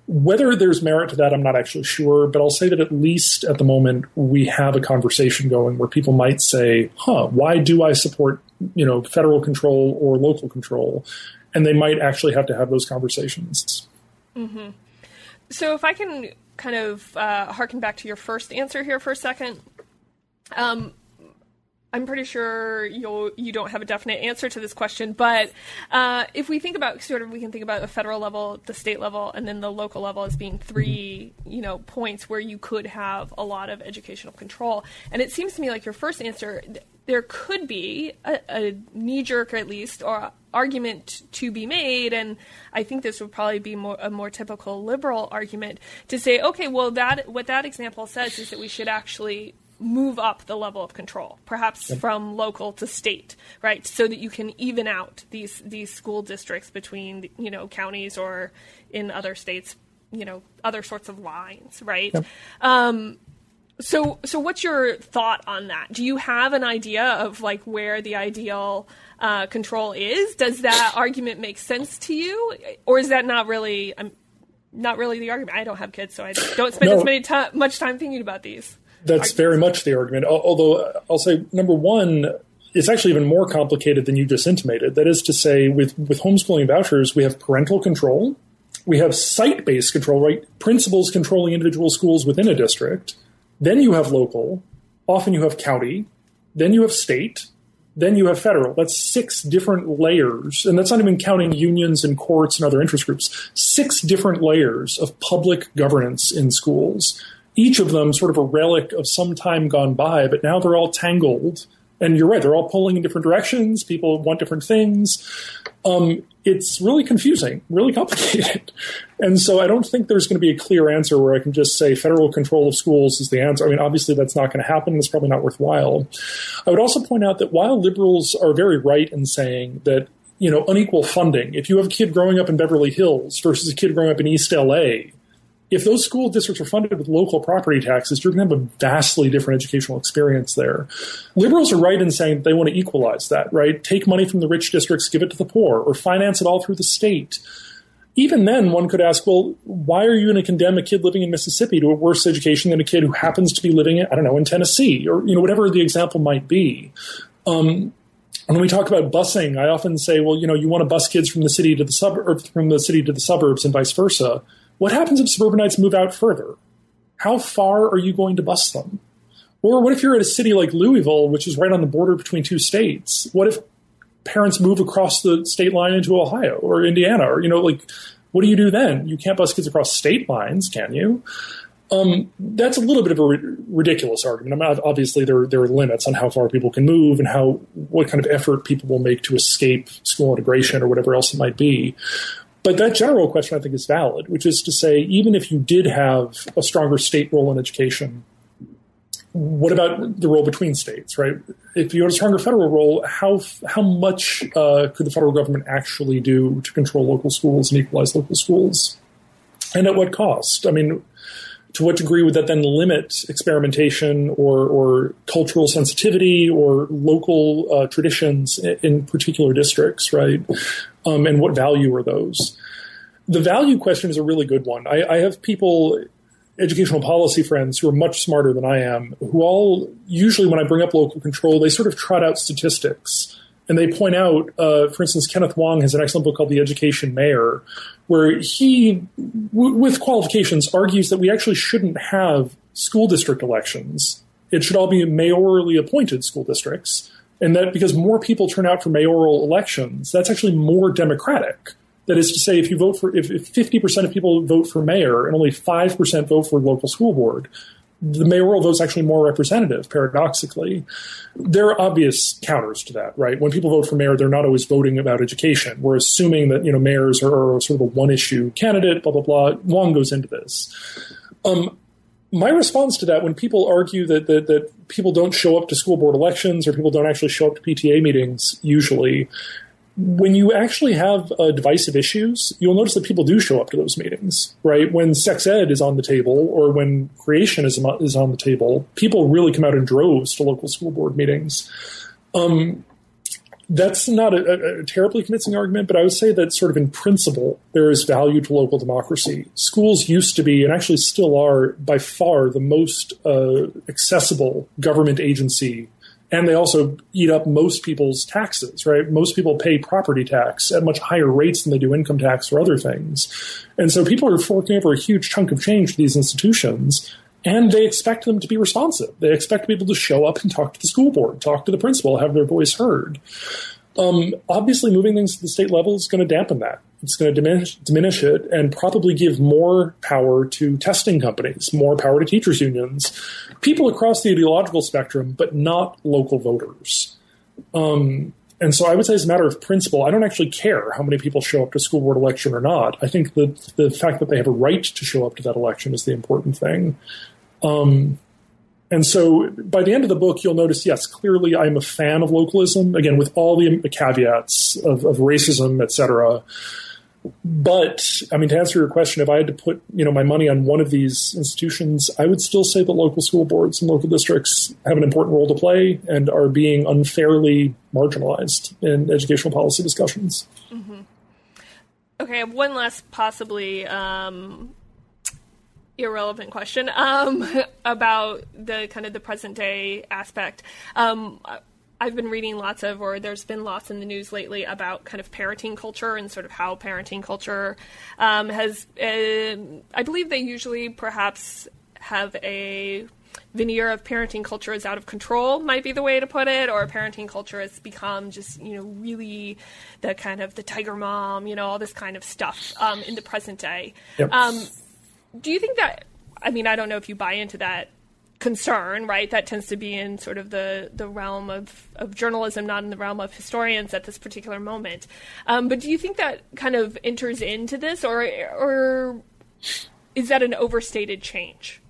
Whether there's merit to that, I'm not actually sure, but I'll say that at least at the moment we have a conversation going where people might say, "Huh, why do I support you know federal control or local control?" And they might actually have to have those conversations. Mm-hmm. So if I can kind of uh, harken back to your first answer here for a second. Um, I'm pretty sure you you don't have a definite answer to this question, but uh, if we think about sort of we can think about the federal level, the state level, and then the local level as being three you know points where you could have a lot of educational control. And it seems to me like your first answer, there could be a, a knee jerk at least or argument to be made, and I think this would probably be more, a more typical liberal argument to say, okay, well, that what that example says is that we should actually move up the level of control, perhaps yep. from local to state, right, so that you can even out these these school districts between you know counties or in other states, you know, other sorts of lines, right? Yep. Um, so, so what's your thought on that? Do you have an idea of like where the ideal uh, control is? Does that (coughs) argument make sense to you, or is that not really? Um, not really the argument. I don't have kids, so I don't spend No. as many ti much time thinking about these. That's very much the argument. Although I'll say, number one, it's actually even more complicated than you just intimated. That is to say, with, with homeschooling vouchers, we have parental control, we have site based control, right? Principals controlling individual schools within a district. Then you have local, often you have county, then you have state, then you have federal. That's six different layers. And that's not even counting unions and courts and other interest groups. Six different layers of public governance in schools. Each of them sort of a relic of some time gone by, but now they're all tangled. And you're right, they're all pulling in different directions. People want different things. Um, it's really confusing, really complicated. (laughs) And so I don't think there's going to be a clear answer where I can just say federal control of schools is the answer. I mean, obviously that's not going to happen. It's probably not worthwhile. I would also point out that while liberals are very right in saying that, you know, unequal funding, if you have a kid growing up in Beverly Hills versus a kid growing up in East LA, if those school districts are funded with local property taxes, you're going to have a vastly different educational experience there. Liberals are right in saying they want to equalize that, right? Take money from the rich districts, give it to the poor, or finance it all through the state. Even then, one could ask, well, why are you going to condemn a kid living in Mississippi to a worse education than a kid who happens to be living, I don't know, in Tennessee, or you know, whatever the example might be? Um, when we talk about busing, I often say, well, you know, you want to bus kids from the city to the suburb, from the city to the suburbs, and vice versa. What happens if suburbanites move out further? How far are you going to bus them? Or what if you're at a city like Louisville, which is right on the border between two states? What if parents move across the state line into Ohio or Indiana? Or, you know, like, what do you do then? You can't bus kids across state lines, can you? Um, that's a little bit of a ri- ridiculous argument. I mean, obviously, there there are limits on how far people can move and how what kind of effort people will make to escape school integration or whatever else it might be. But that general question, I think, is valid, which is to say, even if you did have a stronger state role in education, what about the role between states, right? If you had a stronger federal role, how how much uh, could the federal government actually do to control local schools and equalize local schools, and at what cost? I mean, to what degree would that then limit experimentation or, or cultural sensitivity or local uh, traditions in, in particular districts, right? Um, and what value are those? The value question is a really good one. I, I have people educational policy friends who are much smarter than I am, who all usually, when I bring up local control, they sort of trot out statistics. And they point out, uh, for instance, Kenneth Wong has an excellent book called The Education Mayor, where he, w- with qualifications, argues that we actually shouldn't have school district elections. It should all be mayorally appointed school districts. And that because more people turn out for mayoral elections, that's actually more democratic. That is to say, if you vote for, if, if 50% of people vote for mayor and only 5% vote for local school board, the mayoral vote is actually more representative, paradoxically. There are obvious counters to that, right? When people vote for mayor, they're not always voting about education. We're assuming that, you know, mayors are, are sort of a one issue candidate, blah, blah, blah. Wong goes into this. Um, my response to that, when people argue that, that, that people don't show up to school board elections or people don't actually show up to PTA meetings, usually, when you actually have uh, divisive issues, you'll notice that people do show up to those meetings, right? When sex ed is on the table or when creationism is, on the table, people really come out in droves to local school board meetings. Um, that's not a, a, terribly convincing argument, but I would say that sort of in principle, there is value to local democracy. Schools used to be, and actually still are, by far the most uh, accessible government agency and they also eat up most people's taxes, right? Most people pay property tax at much higher rates than they do income tax or other things. And so people are forking over a huge chunk of change to these institutions, and they expect them to be responsive. They expect people to show up and talk to the school board, talk to the principal, have their voice heard. Um, obviously, moving things to the state level is going to dampen that. It's going to diminish, diminish it and probably give more power to testing companies, more power to teachers' unions, people across the ideological spectrum, but not local voters. Um, and so I would say, as a matter of principle, I don't actually care how many people show up to school board election or not. I think that the fact that they have a right to show up to that election is the important thing. Um, and so by the end of the book, you'll notice, yes, clearly I'm a fan of localism, again, with all the caveats of, of racism, et cetera. But I mean, to answer your question, if I had to put you know my money on one of these institutions, I would still say that local school boards and local districts have an important role to play and are being unfairly marginalized in educational policy discussions. Mm-hmm. Okay, one last possibly um, irrelevant question um, (laughs) about the kind of the present day aspect. Um, I've been reading lots of, or there's been lots in the news lately about kind of parenting culture and sort of how parenting culture um, has. Uh, I believe they usually perhaps have a veneer of parenting culture is out of control might be the way to put it or parenting culture has become just you know really the kind of the tiger mom you know all this kind of stuff um, in the present day yep. um, do you think that i mean i don't know if you buy into that concern right? That tends to be in sort of the the realm of, of journalism not in the realm of historians at this particular moment. Um, but do you think that kind of enters into this or or is that an overstated change?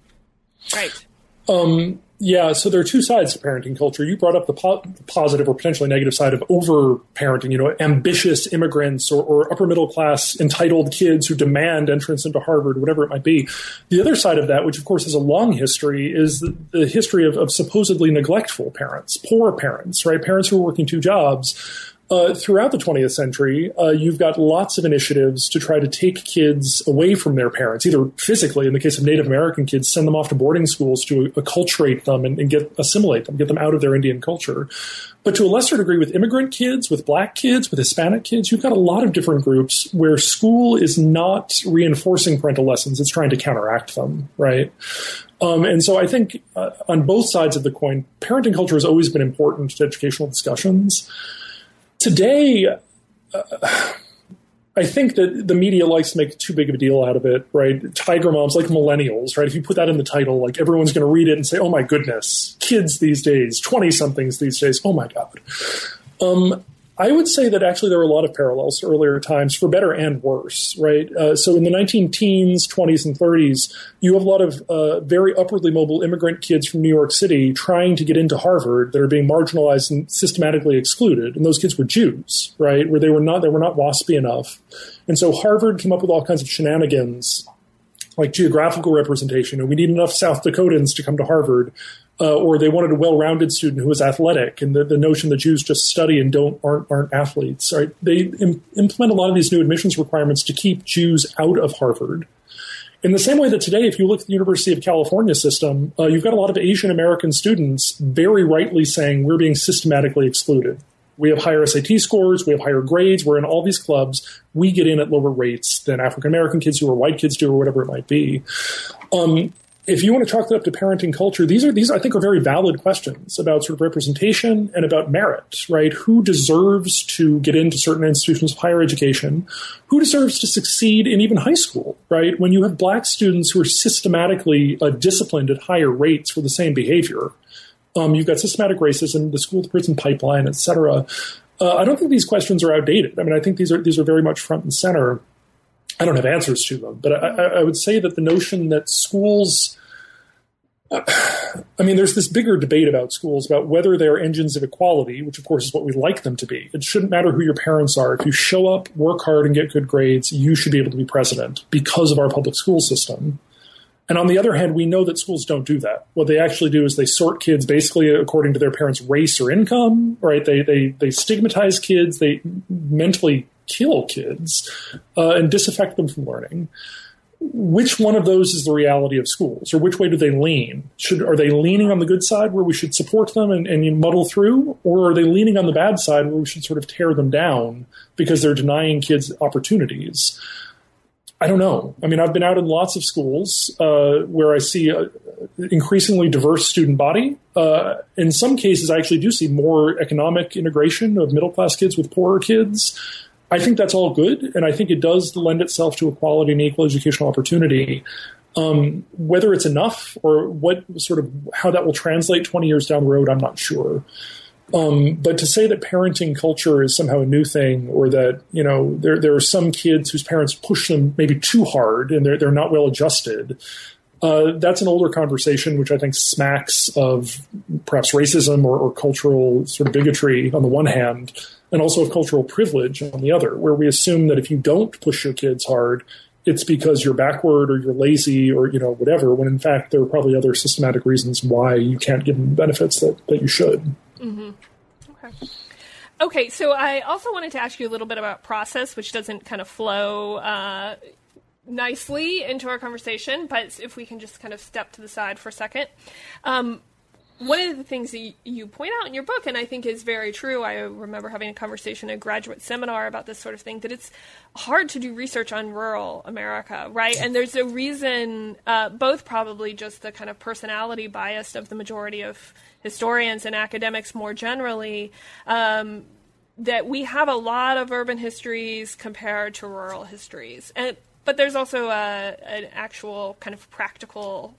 Right um, yeah, so there are two sides to parenting culture. You brought up the, po- positive or potentially negative side of over parenting, you know, ambitious immigrants or, or, upper middle class entitled kids who demand entrance into Harvard, whatever it might be. The other side of that, which of course has a long history, is the, the history of, of supposedly neglectful parents, poor parents, right? Parents who are working two jobs uh, throughout the 20th century, uh, you've got lots of initiatives to try to take kids away from their parents, either physically, in the case of Native American kids, send them off to boarding schools to acculturate them and, and get assimilate them, get them out of their Indian culture. But to a lesser degree, with immigrant kids, with black kids, with Hispanic kids, you've got a lot of different groups where school is not reinforcing parental lessons; it's trying to counteract them, right? Um, and so I think uh, on both sides of the coin, parenting culture has always been important to educational discussions. Today, uh, I think that the media likes to make too big of a deal out of it, right? Tiger moms, like millennials, right? If you put that in the title, like everyone's going to read it and say, "Oh my goodness, kids these days, twenty somethings these days, oh my god." Um, I would say that actually there are a lot of parallels to earlier times, for better and worse, right? Uh, so in the 19 teens, 20s, and 30s, you have a lot of uh, very upwardly mobile immigrant kids from New York City trying to get into Harvard that are being marginalized and systematically excluded. And those kids were Jews, right? Where they were not they were not waspy enough. And so Harvard came up with all kinds of shenanigans like geographical representation, and we need enough South Dakotans to come to Harvard uh, or they wanted a well-rounded student who was athletic, and the, the notion that Jews just study and don't aren't, aren't athletes. Right? They Im- implement a lot of these new admissions requirements to keep Jews out of Harvard. In the same way that today, if you look at the University of California system, uh, you've got a lot of Asian American students very rightly saying we're being systematically excluded. We have higher SAT scores, we have higher grades, we're in all these clubs. We get in at lower rates than African American kids who are white kids do, or whatever it might be. Um, if you want to chalk it up to parenting culture, these are these I think are very valid questions about sort of representation and about merit, right? Who deserves to get into certain institutions of higher education? Who deserves to succeed in even high school, right? When you have black students who are systematically uh, disciplined at higher rates for the same behavior, um, you've got systematic racism, the school to prison pipeline, et cetera. Uh, I don't think these questions are outdated. I mean, I think these are these are very much front and center. I don't have answers to them, but I, I would say that the notion that schools (clears throat) I mean, there's this bigger debate about schools about whether they're engines of equality, which of course is what we like them to be. It shouldn't matter who your parents are. If you show up, work hard, and get good grades, you should be able to be president because of our public school system. And on the other hand, we know that schools don't do that. What they actually do is they sort kids basically according to their parents' race or income, right? They they they stigmatize kids, they mentally kill kids, uh, and disaffect them from learning which one of those is the reality of schools, or which way do they lean? Should are they leaning on the good side where we should support them and, and muddle through, or are they leaning on the bad side where we should sort of tear them down because they're denying kids opportunities? I don't know. I mean, I've been out in lots of schools uh, where I see an increasingly diverse student body. Uh, in some cases, I actually do see more economic integration of middle class kids with poorer kids. I think that's all good, and I think it does lend itself to equality and equal educational opportunity. Um, whether it's enough or what sort of how that will translate 20 years down the road, I'm not sure. Um, but to say that parenting culture is somehow a new thing, or that you know there there are some kids whose parents push them maybe too hard and they're they're not well adjusted, uh, that's an older conversation, which I think smacks of perhaps racism or, or cultural sort of bigotry on the one hand, and also of cultural privilege on the other, where we assume that if you don't push your kids hard, it's because you're backward or you're lazy or you know whatever. When in fact there are probably other systematic reasons why you can't give them the benefits that that you should. Mm-hmm. Okay. Okay, so I also wanted to ask you a little bit about process, which doesn't kind of flow uh, nicely into our conversation, but if we can just kind of step to the side for a second. Um, one of the things that you point out in your book, and I think is very true, I remember having a conversation at a graduate seminar about this sort of thing, that it's hard to do research on rural America, right? And there's a reason, uh, both probably just the kind of personality bias of the majority of historians and academics more generally. Um, that we have a lot of urban histories compared to rural histories, and but there's also a, an actual kind of practical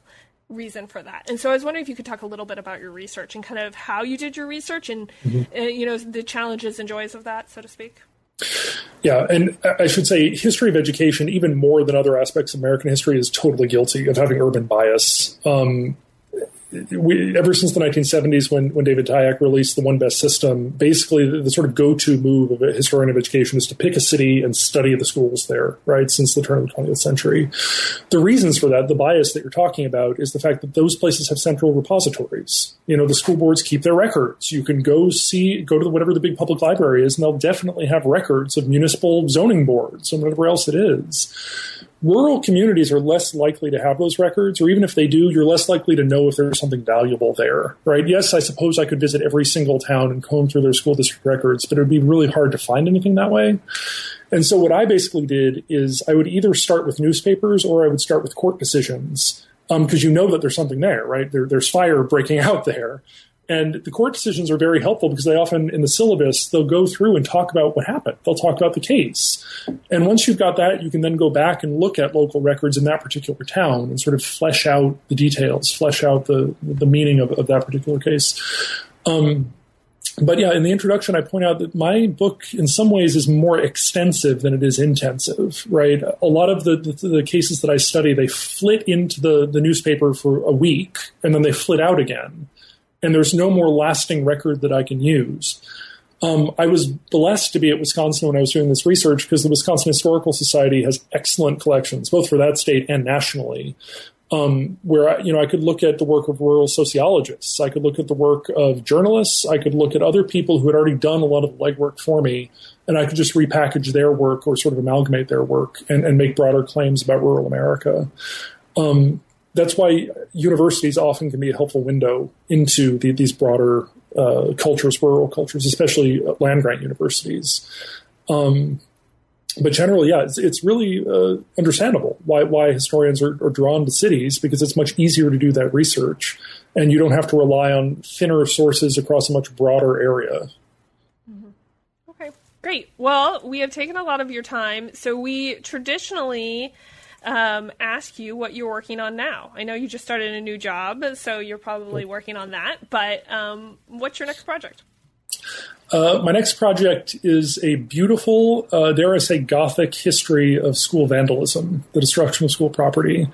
reason for that. And so I was wondering if you could talk a little bit about your research and kind of how you did your research and mm-hmm. uh, you know the challenges and joys of that, so to speak. Yeah, and I should say history of education, even more than other aspects of American history, is totally guilty of having urban bias. Um, we, ever since the 1970s, when, when David Tyack released the One Best System, basically the, the, sort of go-to move of a historian of education is to pick a city and study the schools there, right, since the turn of the 20th century. The reasons for that, the bias that you're talking about, is the fact that those places have central repositories. You know, the school boards keep their records. You can go see, go to whatever the big public library is, and they'll definitely have records of municipal zoning boards and whatever else it is rural communities are less likely to have those records, or even if they do, you're less likely to know if there's something valuable there, right? Yes, I suppose I could visit every single town and comb through their school district records, but it would be really hard to find anything that way. And so what I basically did is I would either start with newspapers or I would start with court decisions because um, you know that there's something there, right? There, there's fire breaking (laughs) out there. And the court decisions are very helpful because they often, in the syllabus, they'll go through and talk about what happened. They'll talk about the case. And once you've got that, you can then go back and look at local records in that particular town and sort of flesh out the details, flesh out the, the meaning of, of that particular case. Um, but yeah, in the introduction, I point out that my book, in some ways, is more extensive than it is intensive. Right, a lot of the, the, the cases that I study, they flit into the the newspaper for a week, and then they flit out again and there's no more lasting record that I can use. Um, I was blessed to be at Wisconsin when I was doing this research because the Wisconsin Historical Society has excellent collections, both for that state and nationally. Um, where I, you know I could look at the work of rural sociologists, I could look at the work of journalists, I could look at other people who had already done a lot of the legwork for me, and I could just repackage their work or sort of amalgamate their work and, and make broader claims about rural America. Um, that's why universities often can be a helpful window into the, these broader uh, cultures, rural cultures, especially land grant universities. Um, but generally, yeah, it's, it's really uh, understandable why why historians are, are, drawn to cities because it's much easier to do that research, and you don't have to rely on thinner sources across a much broader area. Mm-hmm. Okay, great. Well, we have taken a lot of your time, so we traditionally um, ask you what you're working on now. I know you just started a new job, so you're probably working on that. But um, what's your next project? Uh, my next project is a beautiful, uh, dare I say, Gothic history of school vandalism, the destruction of school property.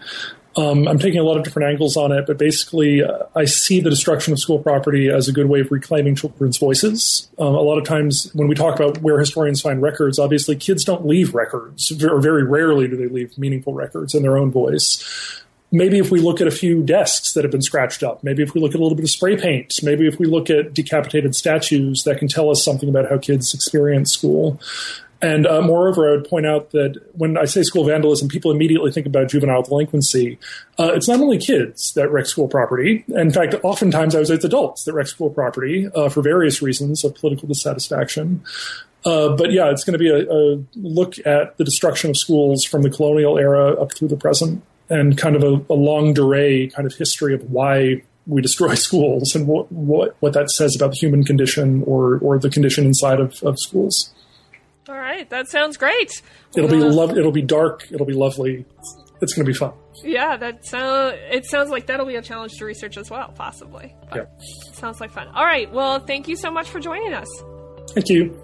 Um, I'm taking a lot of different angles on it, but basically, uh, I see the destruction of school property as a good way of reclaiming children's voices. Um, a lot of times, when we talk about where historians find records, obviously kids don't leave records, or very rarely do they leave meaningful records in their own voice. Maybe if we look at a few desks that have been scratched up, maybe if we look at a little bit of spray paint, maybe if we look at decapitated statues that can tell us something about how kids experience school. And uh, moreover, I would point out that when I say school vandalism, people immediately think about juvenile delinquency. Uh, it's not only kids that wreck school property. In fact, oftentimes I was it's adults that wreck school property uh, for various reasons of political dissatisfaction. Uh, but yeah, it's going to be a, a, look at the destruction of schools from the colonial era up through the present, and kind of a, a longue durée kind of history of why we destroy (laughs) schools and what, what, what that says about the human condition or or the condition inside of, of schools. All right, that sounds great. It'll be love. It'll be dark. It'll be lovely. It's going to be fun. Yeah, that sound. It sounds like that'll be a challenge to research as well, possibly. yeah, sounds like fun. All right. Well, thank you so much for joining us. Thank you.